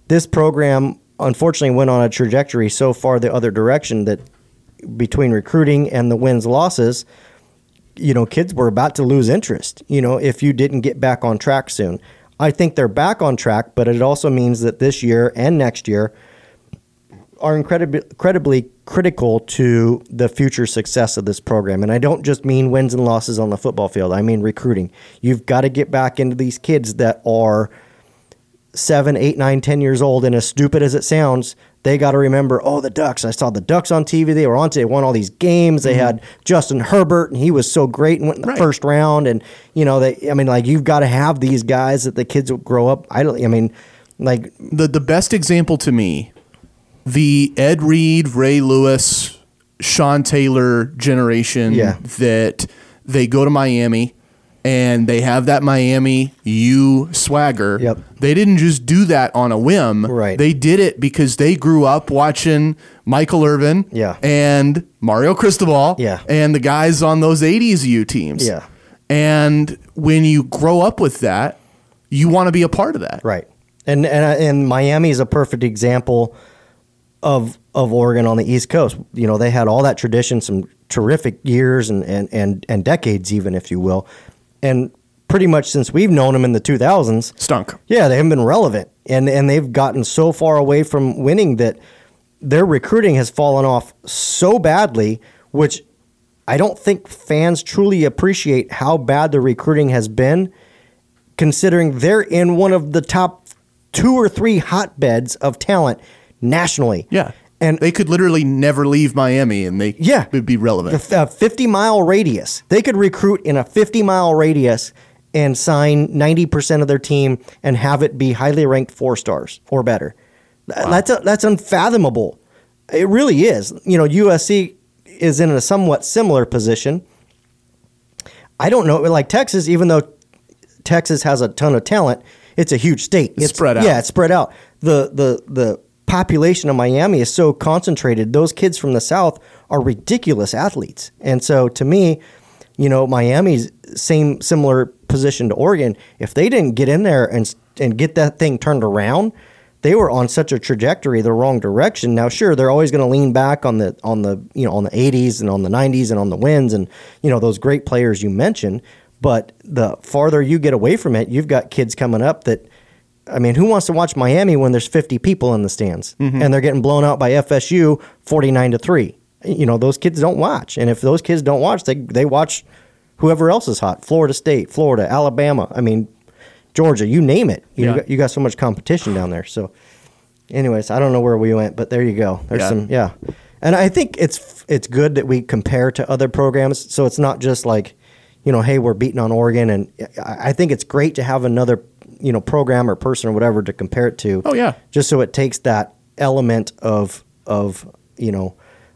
this program unfortunately went on a trajectory so far the other direction that between recruiting and the wins losses, you know, kids were about to lose interest, you know, if you didn't get back on track soon. I think they're back on track, but it also means that this year and next year are incredibly, incredibly critical to the future success of this program. And I don't just mean wins and losses on the football field, I mean recruiting. You've got to get back into these kids that are seven, eight, nine, ten years old, and as stupid as it sounds, they got to remember, oh, the Ducks. I saw the Ducks on TV. They were on. They won all these games. They mm-hmm. had Justin Herbert, and he was so great and went in the Right. first round. And you know, they. I mean, like you've got to have these guys that the kids will grow up. I don't. I mean, like the the best example to me, the Ed Reed, Ray Lewis, Sean Taylor generation Yeah. that they go to Miami and they have that Miami U swagger. Yep. They didn't just do that on a whim. Right. They did it because they grew up watching Michael Irvin Yeah. and Mario Cristobal Yeah. and the guys on those 80s U teams. Yeah. And when you grow up with that, you want to be a part of that. Right. And and and Miami is a perfect example of of Oregon on the East Coast. You know, they had all that tradition, some terrific years and and and, and decades even if you will. And pretty much since we've known them in the 2000s, Stunk. yeah, they haven't been relevant. And and they've gotten so far away from winning that their recruiting has fallen off so badly, which I don't think fans truly appreciate how bad the recruiting has been, considering they're in one of the top two or three hotbeds of talent nationally. Yeah. And they could literally never leave Miami and they Yeah. would be relevant. the uh, 50 mile radius. They could recruit in a 50 mile radius and sign 90% of their team and have it be highly ranked four stars or better. Th- That's a, that's unfathomable. It really is. You know, USC is in a somewhat similar position. I don't know, like Texas, even though Texas has a ton of talent, it's a huge state. It's spread out. Yeah, it's spread out. The the the population of Miami is so concentrated. Those kids from the South are ridiculous athletes, and so to me, you know, Miami's same similar position to Oregon. If they didn't get in there and and get that thing turned around, they were on such a trajectory the wrong direction. Now, sure, they're always going to lean back on the on the you know on the 80s and on the 90s and on the wins and you know those great players you mentioned. But the farther you get away from it, you've got kids coming up that. I mean, who wants to watch Miami when there's 50 people in the stands mm-hmm. and they're getting blown out by FSU 49 to 3? You know, those kids don't watch. And if those kids don't watch, they they watch whoever else is hot. Florida State, Florida, Alabama. I mean, Georgia, you name it. You, Yeah. got, you got so much competition down there. So, anyways, I don't know where we went, but there you go. There's Yeah. some, yeah. And I think it's it's good that we compare to other programs, so it's not just like, you know, hey, we're beating on Oregon, and I think it's great to have another, you know, program or person or whatever to compare it to. Oh, yeah. just so it takes that element of of you know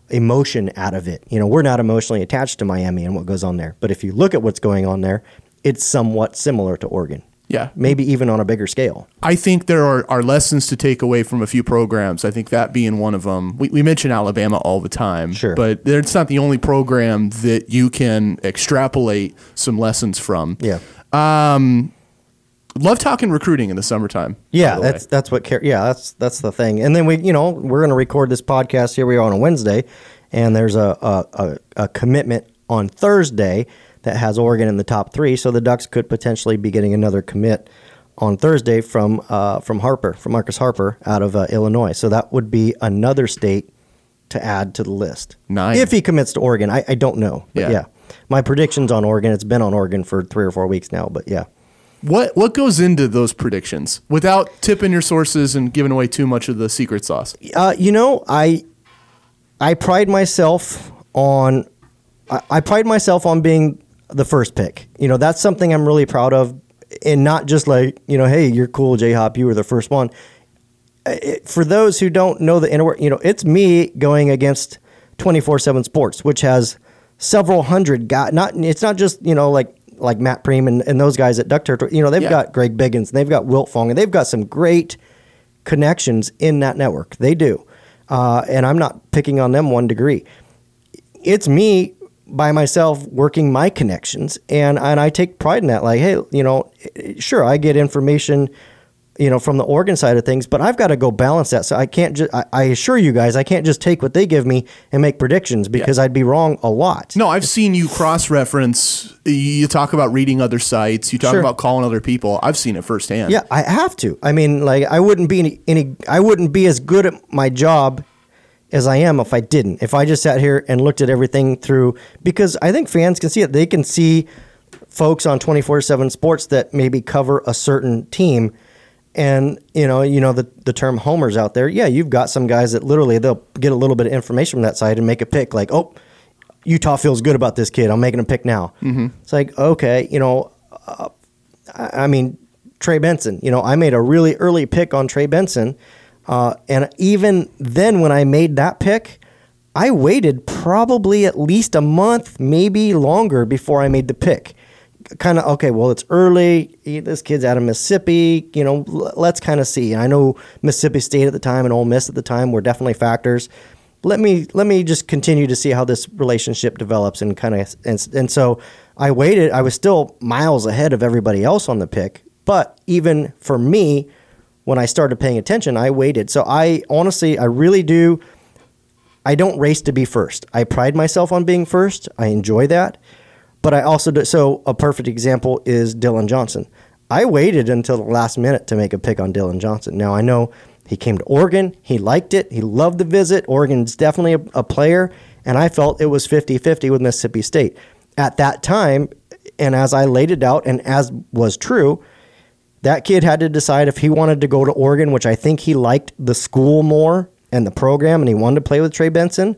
emotion out of it. You know, we're not emotionally attached to Miami and what goes on there, but if you look at what's going on there, it's somewhat similar to Oregon. Yeah. maybe even on a bigger scale. I think there are, are lessons to take away from a few programs. I think that being one of them. We, we mention Alabama all the time, Sure. but it's not the only program that you can extrapolate some lessons from. Yeah. Um, Love talking recruiting in the summertime. Yeah, the way. that's that's what. Yeah, that's that's the thing. And then we, you know, we're going to record this podcast here. We are on a Wednesday, and there's a a, a a commitment on Thursday that has Oregon in the top three. So the Ducks could potentially be getting another commit on Thursday from uh, from Harper, from Marcus Harper out of uh, Illinois. So that would be another state to add to the list. Nice. If he commits to Oregon, I, I don't know. But Yeah. yeah, my predictions on Oregon. It's been on Oregon for three or four weeks now. But yeah. What what goes into those predictions without tipping your sources and giving away too much of the secret sauce? Uh, you know, I I pride myself on I, I pride myself on being the first pick. You know, that's something I'm really proud of, and not just like you know, hey, you're cool, J Hop, you were the first one. It, for those who don't know the inner, you know, it's me going against 24/7 Sports, which has several hundred guys. Not it's not just you know like like Matt Prehm and, and those guys at Duck Territory. You know, they've Yeah. got Greg Biggins, and they've got Wilt Fong, and they've got some great connections in that network. They do. Uh, and I'm not picking on them one degree. it's me by myself working my connections and and I take pride in that like hey you know sure I get information you know from the Oregon side of things but I've got to go balance that so I can't just I, I assure you guys I can't just take what they give me and make predictions because I'd be wrong a lot No, I've seen you cross reference. You talk about reading other sites. You talk Sure. about calling other people. I've seen it firsthand. Yeah, I have to. I mean, like I wouldn't be any, any I wouldn't be as good at my job as I am if I didn't. If I just sat here and looked at everything through because I think fans can see it. They can see folks on 24/7 sports that maybe cover a certain team and you know, you know the the term homers out there. Yeah, you've got some guys that literally they'll get a little bit of information from that side and make a pick like, "Oh, Utah feels good about this kid. I'm making a pick now." Mm-hmm. It's like, okay, you know, I I mean, Trey Benson. You know, I made a really early pick on Trey Benson, uh, and even then, when I made that pick, I waited probably at least a month, maybe longer, before I made the pick. Kind of okay. Well, it's early. This kid's out of Mississippi. You know, l- let's kind of see. And I know Mississippi State at the time and Ole Miss at the time were definitely factors. Let me let me just continue to see how this relationship develops and kind of and, and so I waited. I was still miles ahead of everybody else on the pick, but even for me, when I started paying attention, I waited. So I honestly, I really do. I don't race to be first. I pride myself on being first. I enjoy that. But I also do. So a perfect example is Dylan Johnson. I waited until the last minute to make a pick on Dylan Johnson. Now I know he came to Oregon. He liked it. He loved the visit. Oregon's definitely a, a player. And I felt it was 50 50 with Mississippi State. At that time, and as I laid it out, and as was true, that kid had to decide if he wanted to go to Oregon, which I think he liked the school more and the program, and he wanted to play with Trey Benson,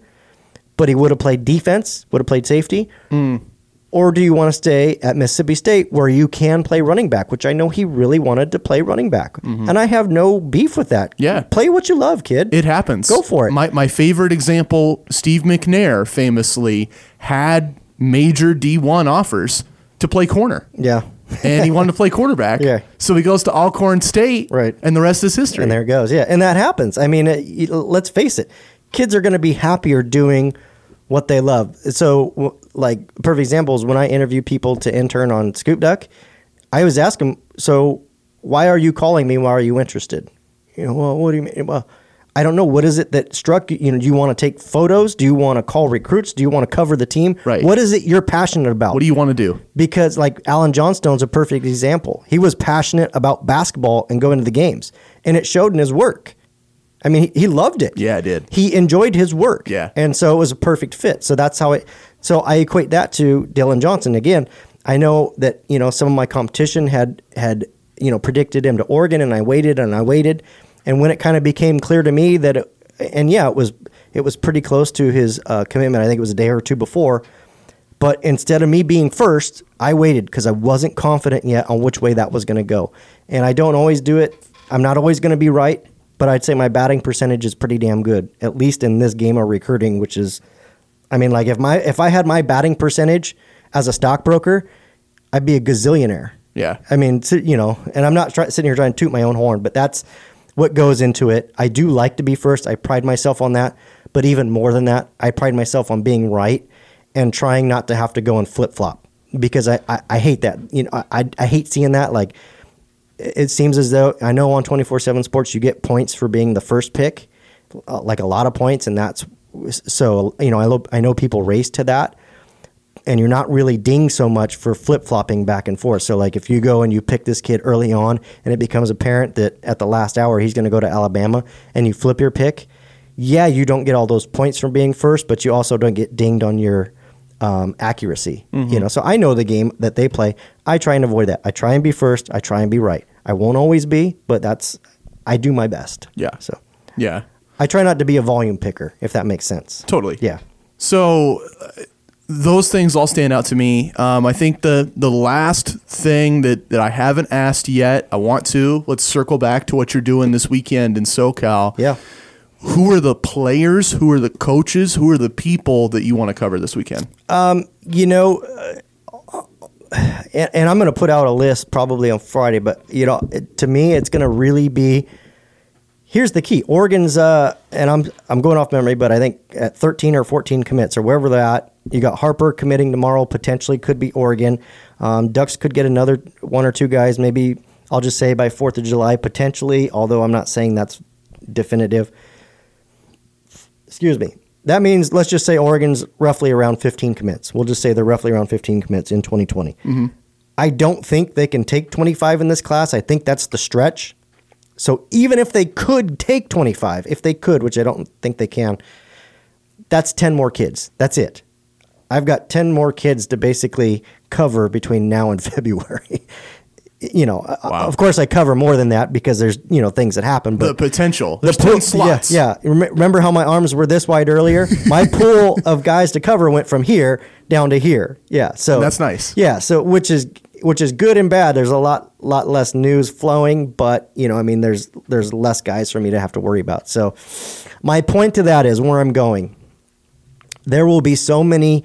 but he would have played defense, would have played safety. Hmm. Or do you want to stay at Mississippi State where you can play running back, which I know he really wanted to play running back. Mm-hmm. And I have no beef with that. Yeah. Play what you love, kid. It happens. Go for it. My, my favorite example, Steve McNair famously had major D1 offers to play corner. yeah. And he wanted to play quarterback. Yeah. So he goes to Alcorn State. Right. And the rest is history. And there it goes. Yeah. And that happens. I mean, it, let's face it, kids are going to be happier doing what they love. So, like, perfect example is when I interview people to intern on Scoop Duck, I always ask them, so why are you calling me? Why are you interested? You know, well, what do you mean? Well, I don't know. What is it that struck you? You know, do you want to take photos? Do you want to call recruits? Do you want to cover the team? Right. What is it you're passionate about? what do you want to do? because like Alan Johnstone's a perfect example. He was passionate about basketball and going to the games, and it showed in his work. I mean, he, he loved it. Yeah, I did. He enjoyed his work. Yeah. and so it was a perfect fit. So that's how it. So I equate that to Dylan Johnson again. I know that you know some of my competition had had you know predicted him to Oregon, and I waited and I waited, and when it kind of became clear to me that, it, and yeah, it was it was pretty close to his uh, commitment. I think it was a day or two before. But instead of me being first, I waited because I wasn't confident yet on which way that was going to go. And I don't always do it. I'm not always going to be right, but I'd say my batting percentage is pretty damn good, at least in this game of recruiting, which is, I mean, like if my if I had my batting percentage as a stockbroker, I'd be a gazillionaire. Yeah. I mean, you know, and I'm not try, sitting here trying to toot my own horn, but that's what goes into it. I do like to be first. I pride myself on that. But even more than that, I pride myself on being right and trying not to have to go and flip flop because I, I, I hate that. You know, I, I, hate seeing that. Like, it it seems as though I know on 24 7 sports you get points for being the first pick, uh, like a lot of points. And that's so, you know, I, lo- I know people race to that and you're not really dinged so much for flip flopping back and forth. So, like if you go and you pick this kid early on, and it becomes apparent that at the last hour he's going to go to Alabama, and you flip your pick, yeah, you don't get all those points from being first, but you also don't get dinged on your um, accuracy. You know, so I know the game that they play. I try and avoid that. I try and be first. I try and be right. I won't always be, but that's I do my best. Yeah. So Yeah. I try not to be a volume picker, if that makes sense. Totally. Yeah. So uh, those things all stand out to me. Um, I think the the last thing that, that I haven't asked yet, I want to. Let's circle back to what you're doing this weekend in SoCal. Yeah. Who are the players? Who are the coaches? Who are the people that you want to cover this weekend? you know, uh, and, and I'm going to put out a list probably on Friday, but you know, it, to me, it's going to really be here's the key. Oregon's uh, and I'm I'm going off memory, but I think at 13 or 14 commits or wherever they're at, you got Harper committing tomorrow. Potentially could be Oregon. Um, Ducks could get another one or two guys. Maybe I'll just say by Fourth of July potentially. Although I'm not saying that's definitive. Excuse me. That means let's just say Oregon's roughly around 15 commits. We'll just say they're roughly around 15 commits in 2020. I don't think they can take 25 in this class. I think that's the stretch. So even if they could take 25, if they could, which I don't think they can, that's 10 more kids. That's it. I've got 10 more kids to basically cover between now and February. you know, uh, Wow. of course I cover more than that because there's, you know, things that happen, but The potential. the pool- 10 slots. Yeah, yeah. Remember how my arms were this wide earlier? My pool of guys to cover went from here down to here. Yeah, so That's nice. Yeah, so which is which is good and bad. There's a lot lot less news flowing, but you know, I mean, there's there's less guys for me to have to worry about. So my point to that is where I'm going. There will be so many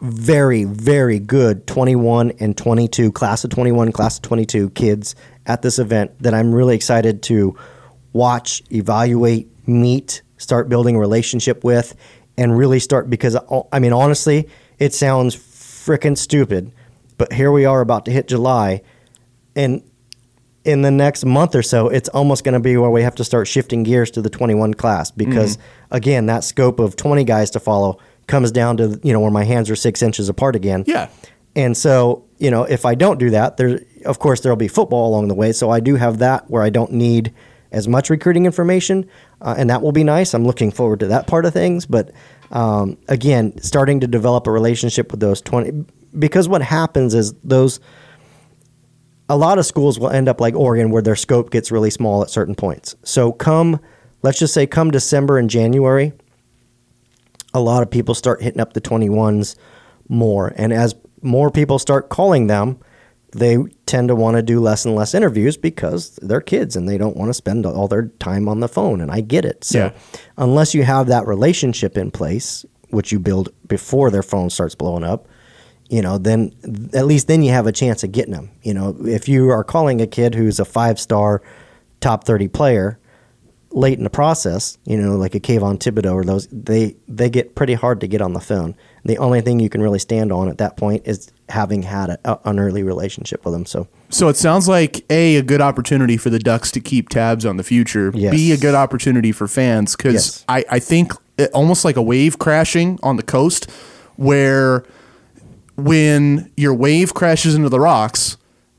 very, very good 21 and 22, class of 21, class of 22 kids at this event that I'm really excited to watch, evaluate, meet, start building a relationship with, and really start because, I mean, honestly, it sounds freaking stupid, but here we are about to hit July, and in the next month or so, it's almost going to be where we have to start shifting gears to the 21 class because, Mm-hmm. again, that scope of 20 guys to follow comes down to you know where my hands are six inches apart again. Yeah. And so you know if I don't do that, there of course there'll be football along the way. So I do have that where I don't need as much recruiting information, uh, and that will be nice. I'm looking forward to that part of things. But um, again, starting to develop a relationship with those 20 because what happens is those a lot of schools will end up like Oregon where their scope gets really small at certain points. So come let's just say come December and January, a lot of people start hitting up the 21s more and as more people start calling them, they tend to want to do less and less interviews because they're kids and they don't want to spend all their time on the phone and I get it. So Yeah. unless you have that relationship in place, which you build before their phone starts blowing up, you know, then at least then you have a chance of getting them. You know, if you are calling a kid who's a five star top 30 player late in the process, you know, like a Kayvon Thibodeaux or those, they, they get pretty hard to get on the phone. The only thing you can really stand on at that point is having had a, an early relationship with them. So, So it sounds like a a good opportunity for the Ducks to keep tabs on the future. Yes. B a good opportunity for fans because Yes. I I think it, almost like a wave crashing on the coast, where when your wave crashes into the rocks,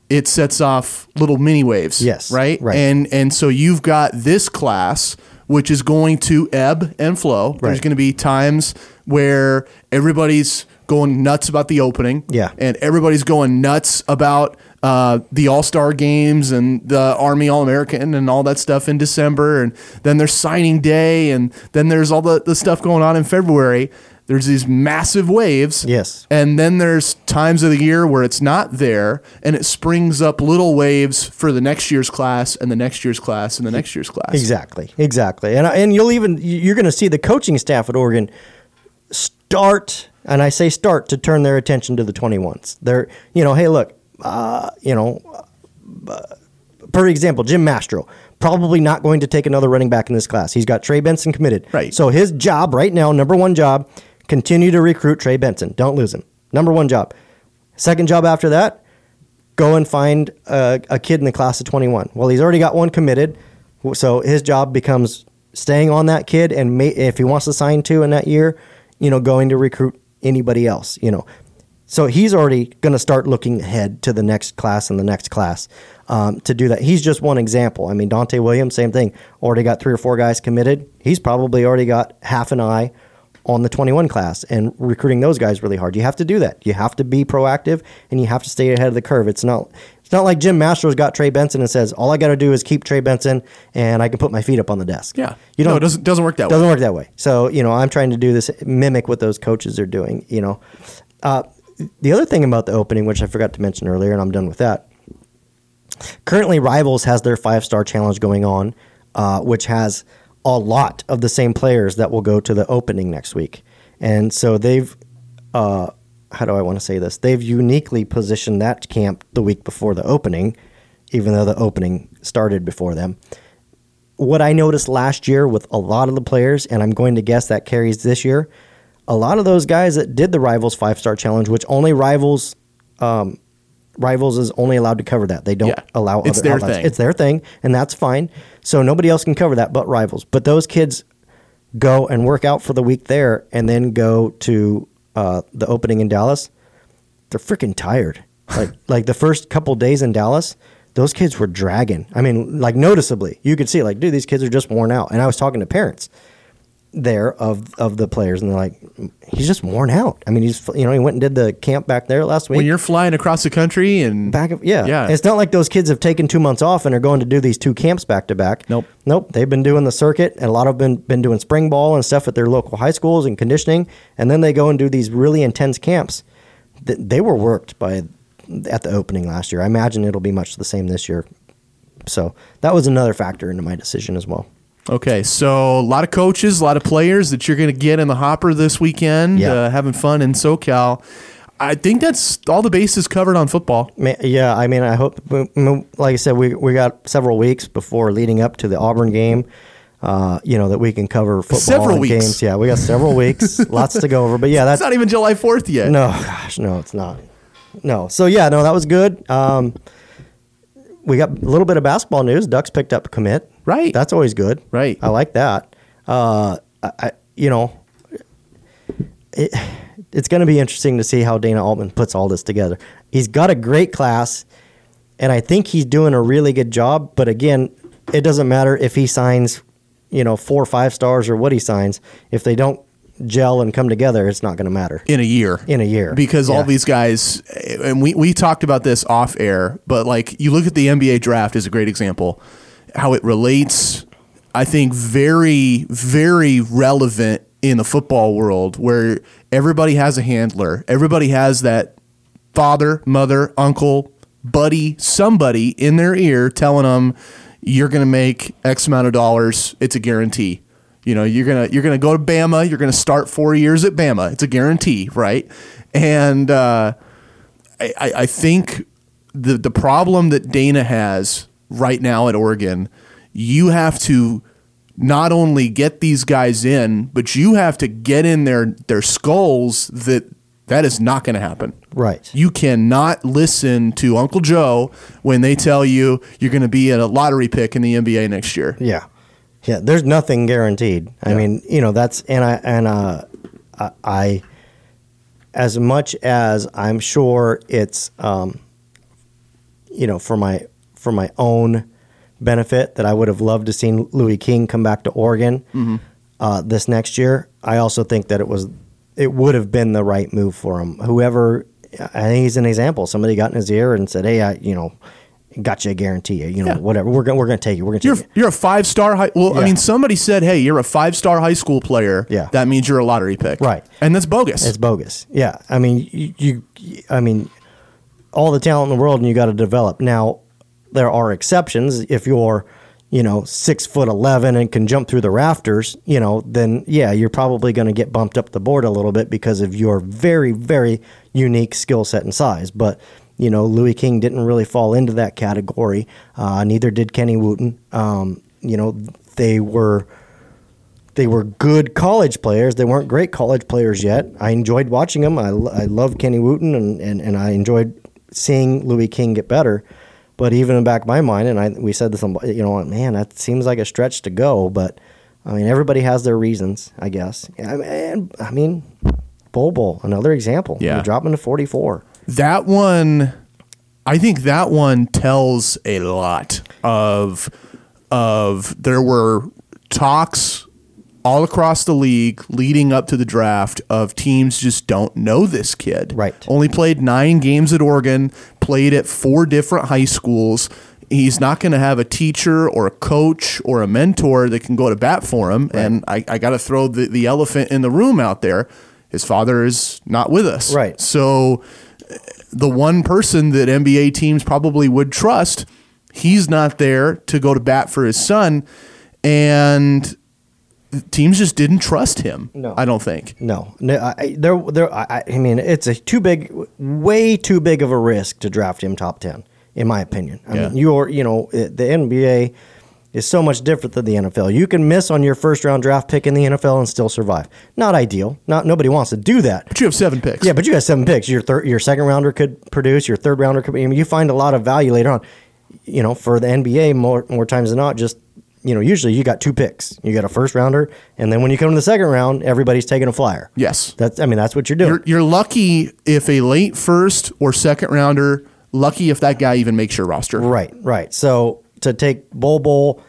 it sets off little mini waves. Yes, right, right. and and so you've got this class which is going to ebb and flow. There's going to be times where everybody's going nuts about the opening. Yeah. And everybody's going nuts about uh, the All Star games and the Army All American and all that stuff in December. And then there's signing day. And then there's all the, the stuff going on in February. There's these massive waves. Yes. And then there's times of the year where it's not there and it springs up little waves for the next year's class and the next year's class and the next year's class. Exactly, exactly, and and you'll even you're going to see the coaching staff at Oregon start, and I say start to turn their attention to the 21s. They're you know, hey, look, uh, you know, uh, for example, Jim Mastro probably not going to take another running back in this class. He's got Trey Benson committed, Right. So his job right now, number one job, continue to recruit Trey Benson. Don't lose him. Number one job. Second job after that, go and find a, a kid in the class of 21. Well, he's already got one committed, so his job becomes staying on that kid, and may, if he wants to sign two in that year, you know, going to recruit anybody else, you know. So he's already going to start looking ahead to the next class and the next class um, to do that. He's just one example. I mean, Donte Williams, same thing. Already got three or four guys committed. He's probably already got half an eye on the 21 class and recruiting those guys really hard. You have to do that. You have to be proactive and you have to stay ahead of the curve. It's not it's not like Jim Mastro's got Trey Benson and says all I got to do is keep Trey Benson and I can put my feet up on the desk. Yeah. you No, don't. it doesn't- doesn't work that way. Doesn't work that way. So you know, I'm trying to do this mimic what those coaches are doing. You know, uh, the other thing about the opening, which I forgot to mention earlier, and I'm done with that. Currently, Rivals has their five star challenge going on, uh, which has a lot of the same players that will go to the opening next week. And so they've, uh, how do I want to say this? They've uniquely positioned that camp the week before the opening, even though the opening started before them. what I noticed last year with a lot of the players, and I'm going to guess that carries this year. A lot of those guys that did the Rivals Five Star Challenge, which only Rivals, um, Rivals is only allowed to cover that. They don't Yeah. allow It's other their outlets. thing. It's their thing, and that's fine. So nobody else can cover that but Rivals. But those kids go and work out for the week there, and then go to uh, the opening in Dallas. They're freaking tired. Like like the first couple days in Dallas, those kids were dragging. I mean, like noticeably, you could see like, dude, these kids are just worn out. And I was talking to parents there of of the players, and they're like, he's just worn out. I mean, he's you know he went and did the camp back there last week. when you're flying across the country and Back of yeah, Yeah. It's not like those kids have taken two months off and are going to do these two camps back to back. Nope. nope. They've been doing the circuit, and a lot of them been been doing spring ball and stuff at their local high schools and conditioning, and then they go and do these really intense camps. Th- They were worked by at the opening last year. I imagine it'll be much the same this year. So that was another factor into my decision as well. Okay, so a lot of coaches, a lot of players that you're going to get in the hopper this weekend, Yeah. uh, having fun in SoCal. I think that's all the bases covered on football. Yeah, I mean, I hope. Like I said, we we got several weeks before leading up to the Auburn game. Uh, you know that we can cover football Several weeks. games. Yeah, we got several weeks, lots to go over. But yeah, It's that's not even July 4th yet. no, gosh, no, it's not. No, so yeah, no, that was good. Um, we got a little bit of basketball news. Ducks picked up a commit. Right. that's always good. Right. I like that. Uh, I, I you know, it, it's going to be interesting to see how Dana Altman puts all this together. He's got a great class, and I think he's doing a really good job. But again, it doesn't matter if he signs, you know, four or five stars or what he signs. If they don't gel and come together, it's not going to matter. In a year. In a year. Because all these guys, and we, we talked about this off air, but like you look at the NBA draft is a great example. How it relates, I think, very, very relevant in the football world where everybody has a handler. Everybody has that father, mother, uncle, buddy, somebody in their ear telling them you're going to make X amount of dollars. It's a guarantee. You know, you're gonna you're gonna go to Bama. You're gonna start four years at Bama. It's a guarantee, right? And uh, I, I I think the the problem that Dana has right now at Oregon, you have to not only get these guys in, but you have to get in their their skulls that that is not going to happen. Right. You cannot listen to Uncle Joe when they tell you you're going to be a lottery pick in the NBA next year. Yeah, yeah. There's nothing guaranteed. I Yeah. mean, you know, that's and I and uh, I, I, as much as I'm sure it's, um, you know, for my for my own benefit that I would have loved to seen Louis King come back to Oregon Mm-hmm. uh, this next year. I also think that it was it would have been the right move for him. Whoever, I think he's an example. Somebody got in his ear and said, "Hey, I, you know." Got you a guarantee, you know, Yeah. whatever. We're gonna we're gonna take you. We're gonna take You're you. you're a five star high. Well, I mean, somebody said, "Hey, you're a five star high school player." Yeah. that means you're a lottery pick, Right. And that's bogus. It's bogus. Yeah, I mean, you, you I mean, all the talent in the world, and you got to develop. Now, there are exceptions. If you're, you know, six foot eleven and can jump through the rafters, you know, then yeah, you're probably going to get bumped up the board a little bit because of your very, very unique skill set and size. But you know, Louis King didn't really fall into that category. Uh, neither did Kenny Wooten. Um, you know, they were they were good college players. They weren't great college players yet. I enjoyed watching them. I, I love Kenny Wooten and, and, and I enjoyed seeing Louis King get better. But even in the back of my mind, and I we said this, you know, man, that seems like a stretch to go. But I mean, everybody has their reasons, I guess. I mean, I mean Bol, another example. Yeah. Dropping to 44. That one i think that one tells a lot of of there were talks all across the league leading up to the draft of teams just don't know this kid. Right. only played nine games at oregon played at four different high schools. He's not going to have a teacher or a coach or a mentor that can go to bat for him. And i, I got to throw the, the elephant in the room out there. His father is not with us. Right. so the one person that NBA teams probably would trust, he's not there to go to bat for his son, and teams just didn't trust him. No. I don't think. No, no, I, there, there. I, I mean, it's a too big, way too big of a risk to draft him top ten, in my opinion. I Yeah. mean, you're, you know, the NBA is so much different than the NFL. You can miss on your first round draft pick in the NFL and still survive. Not ideal. Not nobody wants to do that. But you have seven picks. Yeah, but you have seven picks. Your third, your second rounder could produce. Your third rounder could. I mean, you find a lot of value later on. You know, for the NBA, more more times than not, just you know, usually you got two picks. You got a first rounder, and then when you come to the second round, everybody's taking a flyer. Yes. That's. I mean, that's what you're doing. You're, you're lucky if a late first or second rounder, lucky if that guy even makes your roster. Right, right. So to take Bol Bol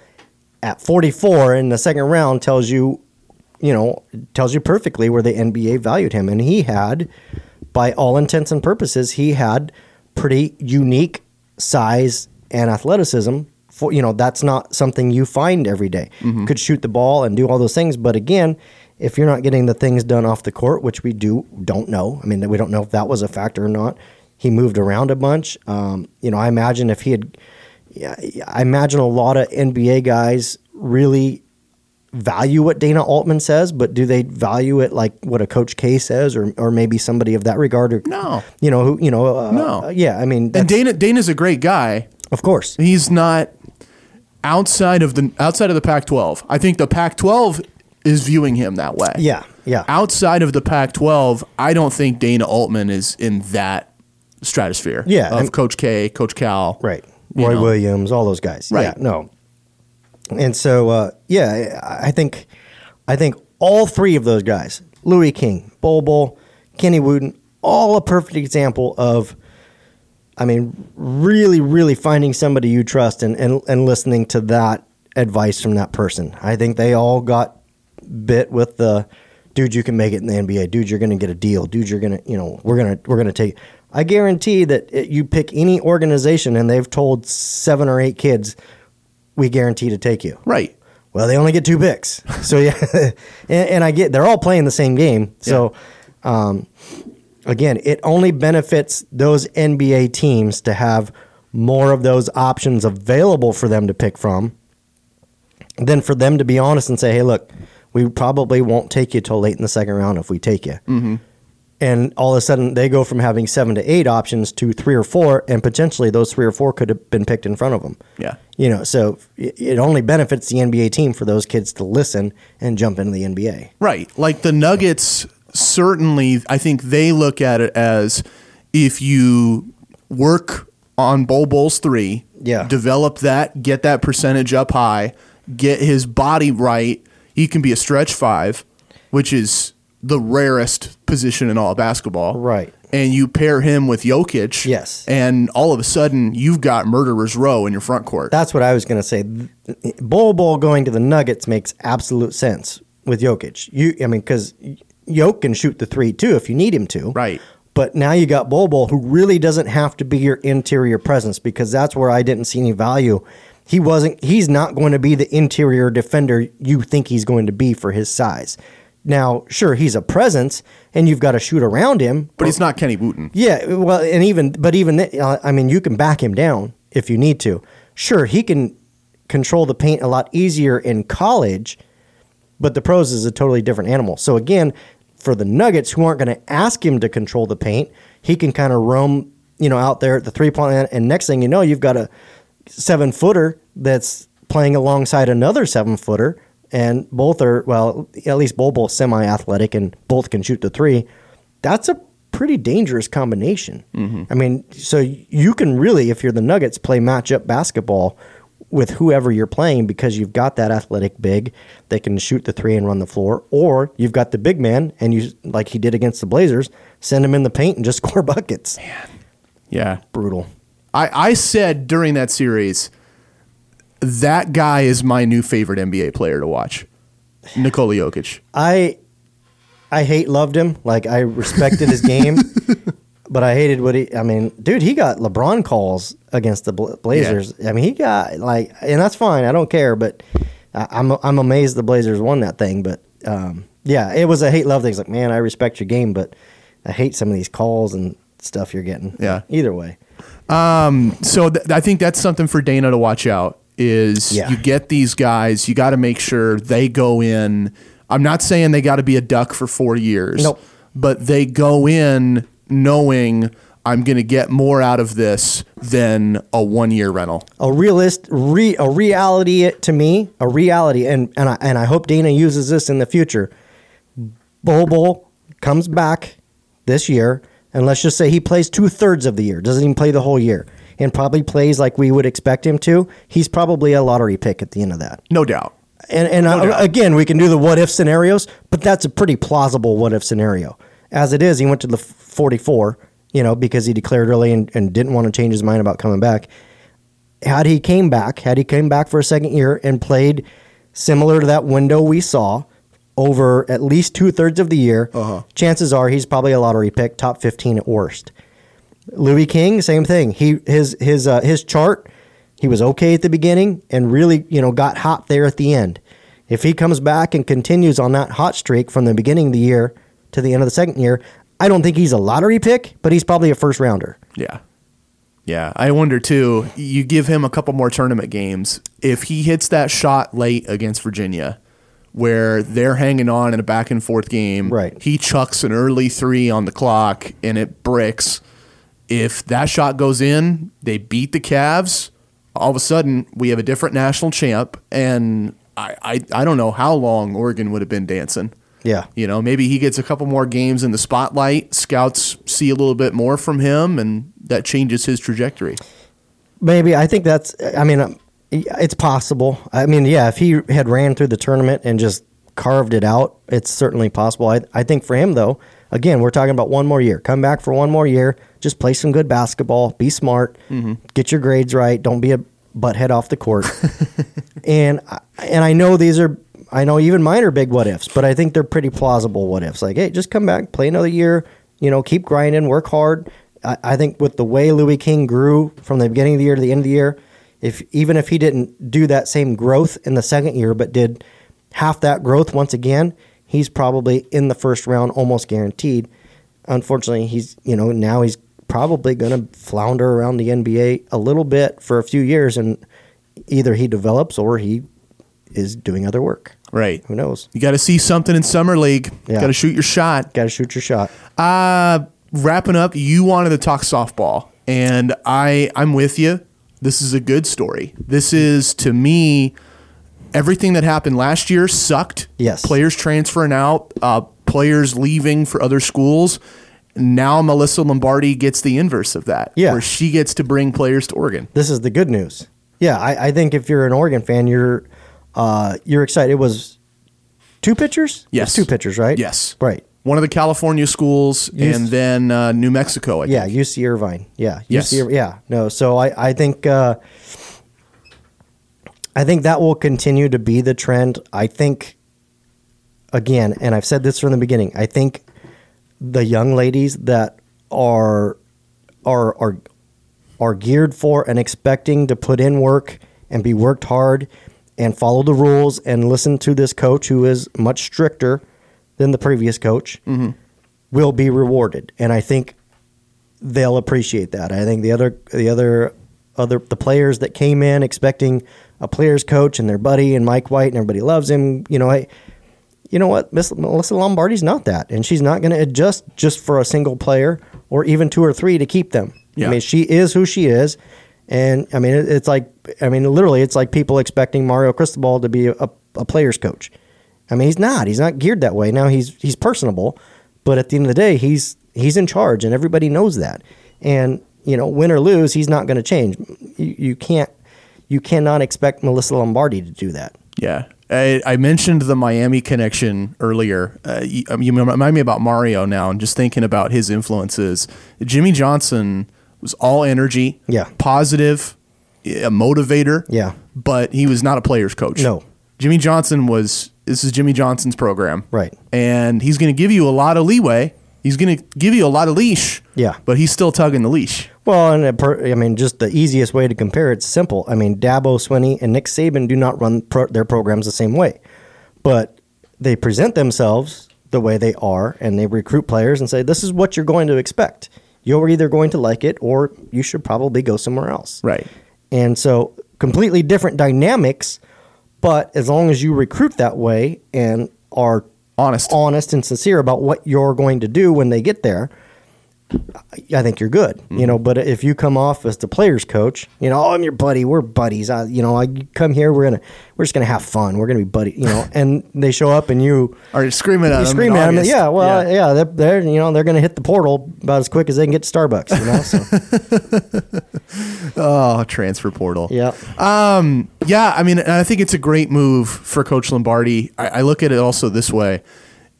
at 44 in the second round tells you, you know, tells you perfectly where the NBA valued him. And he had, by all intents and purposes, he had pretty unique size and athleticism. For, you know, that's not something you find every day. Could shoot the ball and do all those things. But again, if you're not getting the things done off the court, which we do don't know, I mean, we don't know if that was a factor or not. He moved around a bunch. Um, you know, I imagine if he had yeah, I imagine a lot of NBA guys really value what Dana Altman says, but do they value it like what a Coach K says, or or maybe somebody of that regard? Or, No. you know who you know. Uh, No. uh, yeah, I mean, And Dana Dana's a great guy. of course, He's not outside of the outside of the Pac-12. I think the Pac-12 is viewing him that way. yeah, yeah, Outside of the Pac-12, I don't think Dana Altman is in that stratosphere. Yeah, of and- Coach K, Coach Cal. right. Roy know. Williams, all those guys. Right. Yeah, no, and so uh, yeah, I think I think all three of those guys, Louis King, Bol Bol, Kenny Wooten, all a perfect example of. I mean, really, really finding somebody you trust and, and, and listening to that advice from that person. I think they all got bit with the dude, you can make it in the NBA. Dude, you're going to get a deal. Dude, you're going to, you know, we're going to, we're going to take. I guarantee that it, you pick any organization and they've told seven or eight kids, we guarantee to take you. Right. Well, they only get two picks. So yeah, and, and I get they're all playing the same game. So um, again, it only benefits those NBA teams to have more of those options available for them to pick from than for them to be honest and say, "Hey, look, we probably won't take you till late in the second round if we take you." Mm-hmm. And all of a sudden, they go from having seven to eight options to three or four, and potentially those three or four could have been picked in front of them. Yeah. You know, so it only benefits the NBA team for those kids to listen and jump into the NBA. Right. Like the Nuggets, certainly, I think they look at it as if you work on Bol Bol's three, Yeah. develop that, get that percentage up high, get his body right, he can be a stretch five, which is the rarest position in all of basketball. Right. And you pair him with Jokic. Yes. And all of a sudden, you've got murderer's row in your front court. That's what I was going to say. Bol Bol going to the Nuggets makes absolute sense with Jokic. You, I mean, because Jokic can shoot the three too if you need him to. Right. But now you got Bol Bol, who really doesn't have to be your interior presence because that's where I didn't see any value. He wasn't. He's not going to be the interior defender you think he's going to be for his size. Now, sure, he's a presence, and you've got to shoot around him. but he's not Kenny Wooten. Yeah, well, and even but even th- uh, I mean, you can back him down if you need to. Sure, he can control the paint a lot easier in college, but the pros is a totally different animal. So again, for the Nuggets who aren't going to ask him to control the paint, he can kind of roam, you know, out there at the three point line, and next thing you know, you've got a seven footer that's playing alongside another seven footer, and both are well, at least Bol Bol's semi athletic, and both can shoot the three. That's a pretty dangerous combination. Mm-hmm. I mean, so you can really, if you're the Nuggets, play matchup basketball with whoever you're playing because you've got that athletic big that can shoot the three and run the floor, or you've got the big man and you like he did against the Blazers, send him in the paint and just score buckets. Man. Yeah. Brutal. I, I said during that series, that guy is my new favorite NBA player to watch. Nikola Jokic. I I hate loved him. Like I respected his game, but I hated what he. I mean, dude, he got LeBron calls against the Bla- Blazers. I mean, he got like, and that's fine. I don't care, but I, I'm I'm amazed the Blazers won that thing. But um, yeah, it was a hate love thing. It's like, man, I respect your game, but I hate some of these calls and stuff you're getting. Yeah. Either way. Um, So th- I think that's something for Dana to watch out. Is Yeah. you get these guys, you got to make sure they go in. I'm not saying they got to be a duck for four years. Nope. But they go in knowing I'm going to get more out of this than a one year rental. a realist re, a reality to me a reality and and I, and I hope Dana uses this in the future Bol Bol comes back this year and let's just say he plays two-thirds of the year doesn't even play the whole year and probably plays like we would expect him to he's probably a lottery pick at the end of that No doubt. and and uh, doubt. again, we can do the what if scenarios, but that's a pretty plausible what if scenario. As it is, he went to the 44, you know, because he declared early and, and didn't want to change his mind about coming back. Had he came back, had he came back for a second year and played similar to that window we saw over at least two thirds of the year, chances are he's probably a lottery pick, top 15 at worst. Louis King, same thing. He his his uh, his chart, he was okay at the beginning and really you know got hot there at the end. If he comes back and continues on that hot streak from the beginning of the year to the end of the second year, I don't think he's a lottery pick, but he's probably a first rounder. Yeah. Yeah. I wonder too, you give him a couple more tournament games. If he hits that shot late against Virginia, where they're hanging on in a back and forth game, Right. he chucks an early three on the clock and it bricks. If that shot goes in, they beat the Cavs. All of a sudden, we have a different national champ. And I, I, I don't know how long Oregon would have been dancing. Yeah. You know, maybe he gets a couple more games in the spotlight. Scouts see a little bit more from him, and that changes his trajectory. Maybe I think that's. I mean, um, it's possible. I mean, yeah, if he had ran through the tournament and just carved it out, it's certainly possible. I, I think for him though, again, we're talking about one more year. Come back for one more year. Just play some good basketball. Be smart. Mm-hmm. Get your grades right. Don't be a butthead off the court. and I- and I know these are. I know even mine are big what ifs, but I think they're pretty plausible what ifs. Like, hey, just come back, play another year. You know, keep grinding, work hard. I, I think with the way Louis King grew from the beginning of the year to the end of the year, if even if he didn't do that same growth in the second year, but did half that growth once again, he's probably in the first round, almost guaranteed. Unfortunately, he's you know now he's probably going to flounder around the NBA a little bit for a few years, and either he develops or he is doing other work. Right. Who knows? You got to see something in summer league. Yeah. Got to shoot your shot. Got to shoot your shot. Uh, wrapping up, you wanted to talk softball, and I I'm with you. This is a good story. This is to me everything that happened last year sucked. Yes. Players transferring out, uh, players leaving for other schools. Now Melissa Lombardi gets the inverse of that. Yeah. Where she gets to bring players to Oregon. This is the good news. Yeah, I, I think if you're an Oregon fan, you're uh, you're excited. It was two pitchers. Yes. two pitchers, right? Yes. right. One of the California schools Yes. and then uh, New Mexico, I Yeah, think. UC Irvine. Yeah, Yes. UC, yeah, no. So I, I think uh, I think that will continue to be the trend. I think again, and I've said this from the beginning. I think the young ladies that are are are are geared for and expecting to put in work and be worked hard and follow the rules and listen to this coach who is much stricter than the previous coach mm-hmm. will be rewarded. And I think they'll appreciate that. I think the other the other other the players that came in expecting a players coach and their buddy and Mike White and everybody loves him, you know, I you know what? Miss Melissa Lombardi's not that. And she's not going to adjust just for a single player or even two or three to keep them. Yeah. I mean, she is who she is. And I mean, it's like, I mean, literally, it's like people expecting Mario Cristobal to be a, a player's coach. I mean, he's not. He's not geared that way. Now he's he's personable, but at the end of the day, he's he's in charge, and everybody knows that. And you know, win or lose, he's not going to change. You, you can't, you cannot expect Melissa Lombardi to do that. Yeah. I, I mentioned the Miami connection earlier. Uh, you, um, you remind me about Mario now, and just thinking about his influences. Jimmy Johnson was all energy, Yeah. positive, a motivator, Yeah. but he was not a player's coach. No. Jimmy Johnson was. This is Jimmy Johnson's program, Right. And he's going to give you a lot of leeway. He's going to give you a lot of leash, Yeah. But he's still tugging the leash. Well, and per, I mean, just the easiest way to compare it's simple. I mean, Dabo Swinney and Nick Saban do not run pro, their programs the same way, but they present themselves the way they are, and they recruit players and say, "This is what you're going to expect. You're either going to like it, or you should probably go somewhere else." Right. And so, completely different dynamics, but as long as you recruit that way and are Honest. honest and sincere about what you're going to do when they get there, I think you're good, you know. But if you come off as the players' coach, you know, oh, I'm your buddy. We're buddies. I, you know, I come here. We're gonna we're just gonna have fun. We're gonna be buddy. You know, and they show up and you Are you screaming at you them? scream in at them. Yeah, well, yeah, they're, they're you know they're gonna hit the portal about as quick as they can get to Starbucks. You know, so Oh, transfer portal. yeah, Um, yeah, I mean, I think it's a great move for Coach Lombardi. I, I look at it also this way.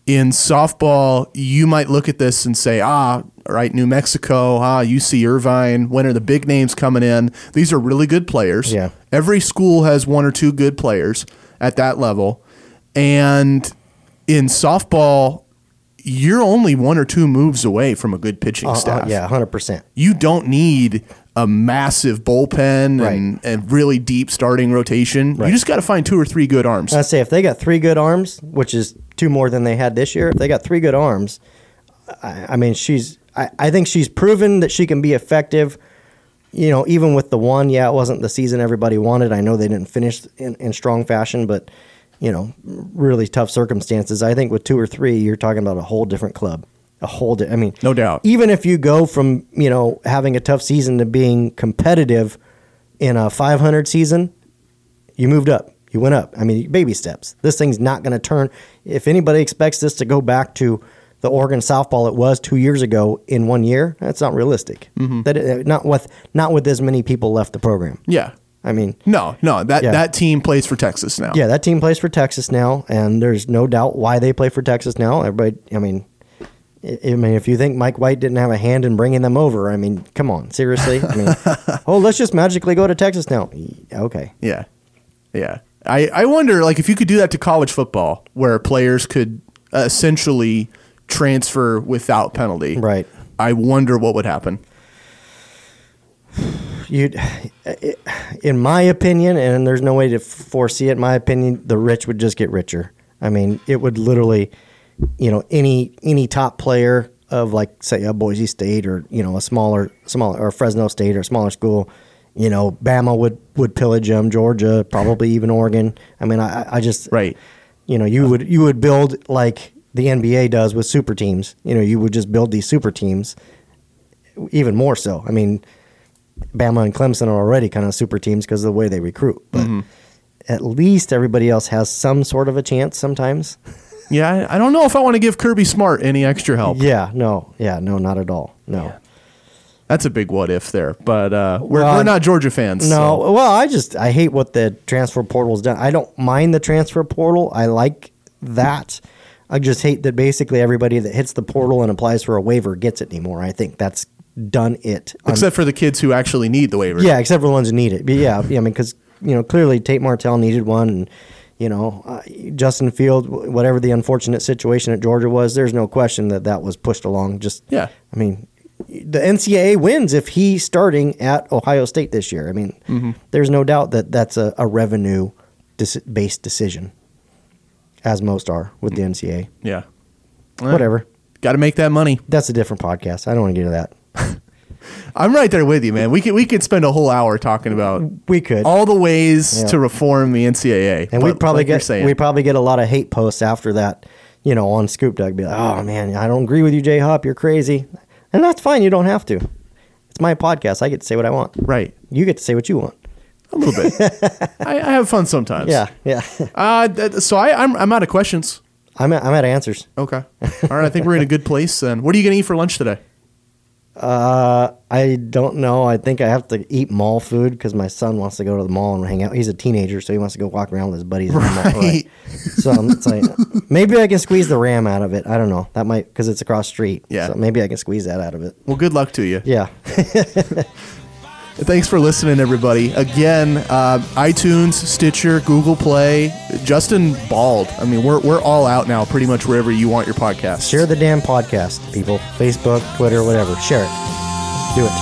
In softball, you might look at this and say, ah, right, New Mexico, ah, UC Irvine, when are the big names coming in? These are really good players. Yeah. Every school has one or two good players at that level. And in softball, you're only one or two moves away from a good pitching Uh, uh, staff yeah, hundred percent. you don't need a massive bullpen Right. and, and really deep starting rotation. You just got to find two or three good arms. I say if they got three good arms, which is two more than they had this year, if they got three good arms, I, I mean, she's. I, I think she's proven that she can be effective. You know, even with the one, yeah, it wasn't the season everybody wanted. I know they didn't finish in, in strong fashion, but you know, really tough circumstances. I think with two or three, you're talking about a whole different club. A whole, di- I mean, No doubt. Even if you go from you know having a tough season to being competitive in a 500 season, you moved up. You went up. I mean, baby steps. This thing's not going to turn. If anybody expects this to go back to the Oregon softball it was two years ago in one year, that's not realistic. That uh, not with not with as many people left the program. yeah. I mean, No, no, that, Yeah. that team plays for Texas now. yeah, that team plays for Texas now, and there's no doubt why they play for Texas now. Everybody, I mean, I mean, if you think Mike White didn't have a hand in bringing them over, I mean, come on, seriously. I mean, oh, let's just magically go to Texas now. Okay, Yeah. Yeah. I, I wonder, like, if you could do that to college football, where players could uh, essentially transfer without penalty. Right. I wonder what would happen. you in my opinion and there's no way to foresee it in my opinion the rich would just get richer i mean it would literally you know any any top player of like say a boise state or you know a smaller smaller or fresno state or smaller school you know bama would would pillage them georgia probably even oregon i mean i i just Right. you know you would you would build like the nba does with super teams you know you would just build these super teams even more so i mean Bama and Clemson are already kind of super teams because of the way they recruit. But Mm-hmm. at least everybody else has some sort of a chance sometimes. Yeah. I, don't know if I want to give Kirby Smart any extra help. Yeah, no, yeah, no, not at all. No, That's a big what if there. But uh, we're, Well, we're not Georgia fans. no. so- Well, I just I hate what the transfer portal's done. I don't mind the transfer portal. I like that. I just hate that basically everybody that hits the portal and applies for a waiver gets it anymore. I think that's done it. Except for the kids who actually need the waiver. Yeah, except for the ones who need it. But yeah, yeah I mean, because you know clearly Tate Martell needed one, and you know uh, Justin Field, whatever the unfortunate situation at Georgia was, there's no question that that was pushed along. Just Yeah. I mean, the NCAA wins if he's starting at Ohio State this year. I mean, there's no doubt that that's a, a revenue dis- based decision, as most are with the NCAA. Yeah. Whatever. Got to make that money. That's a different podcast. I don't want to get into that. I'm right there with you, man. We could we could spend a whole hour talking about We could. all the ways Yeah. to reform the NCAA. And we'd probably like get we probably get a lot of hate posts after that, you know, on Scoop Duck. Be like, oh man, I don't agree with you, J Hop. You're crazy, and that's fine. You don't have to. It's my podcast. I get to say what I want. right You get to say what you want. A little bit. I, I have fun sometimes. Yeah, yeah. Uh, th- so I, I'm I'm out of questions. I'm at, I'm at answers. Okay. All right. I think we're in a good place. Then, what are you gonna eat for lunch today? Uh, I don't know. I think I have to eat mall food because my son wants to go to the mall and hang out. He's a teenager, so he wants to go walk around with his buddies. mall. Right. So I'm, like, maybe I can squeeze the ram out of it. I don't know. That might because it's across street. Yeah. So maybe I can squeeze that out of it. Well, good luck to you. Yeah. Thanks for listening, everybody. Again, uh, iTunes, Stitcher, Google Play. Justin Bald. I mean, we're we're all out now, pretty much wherever you want your podcast. Share the damn podcast, people. Facebook, Twitter, whatever. Share it. Do it.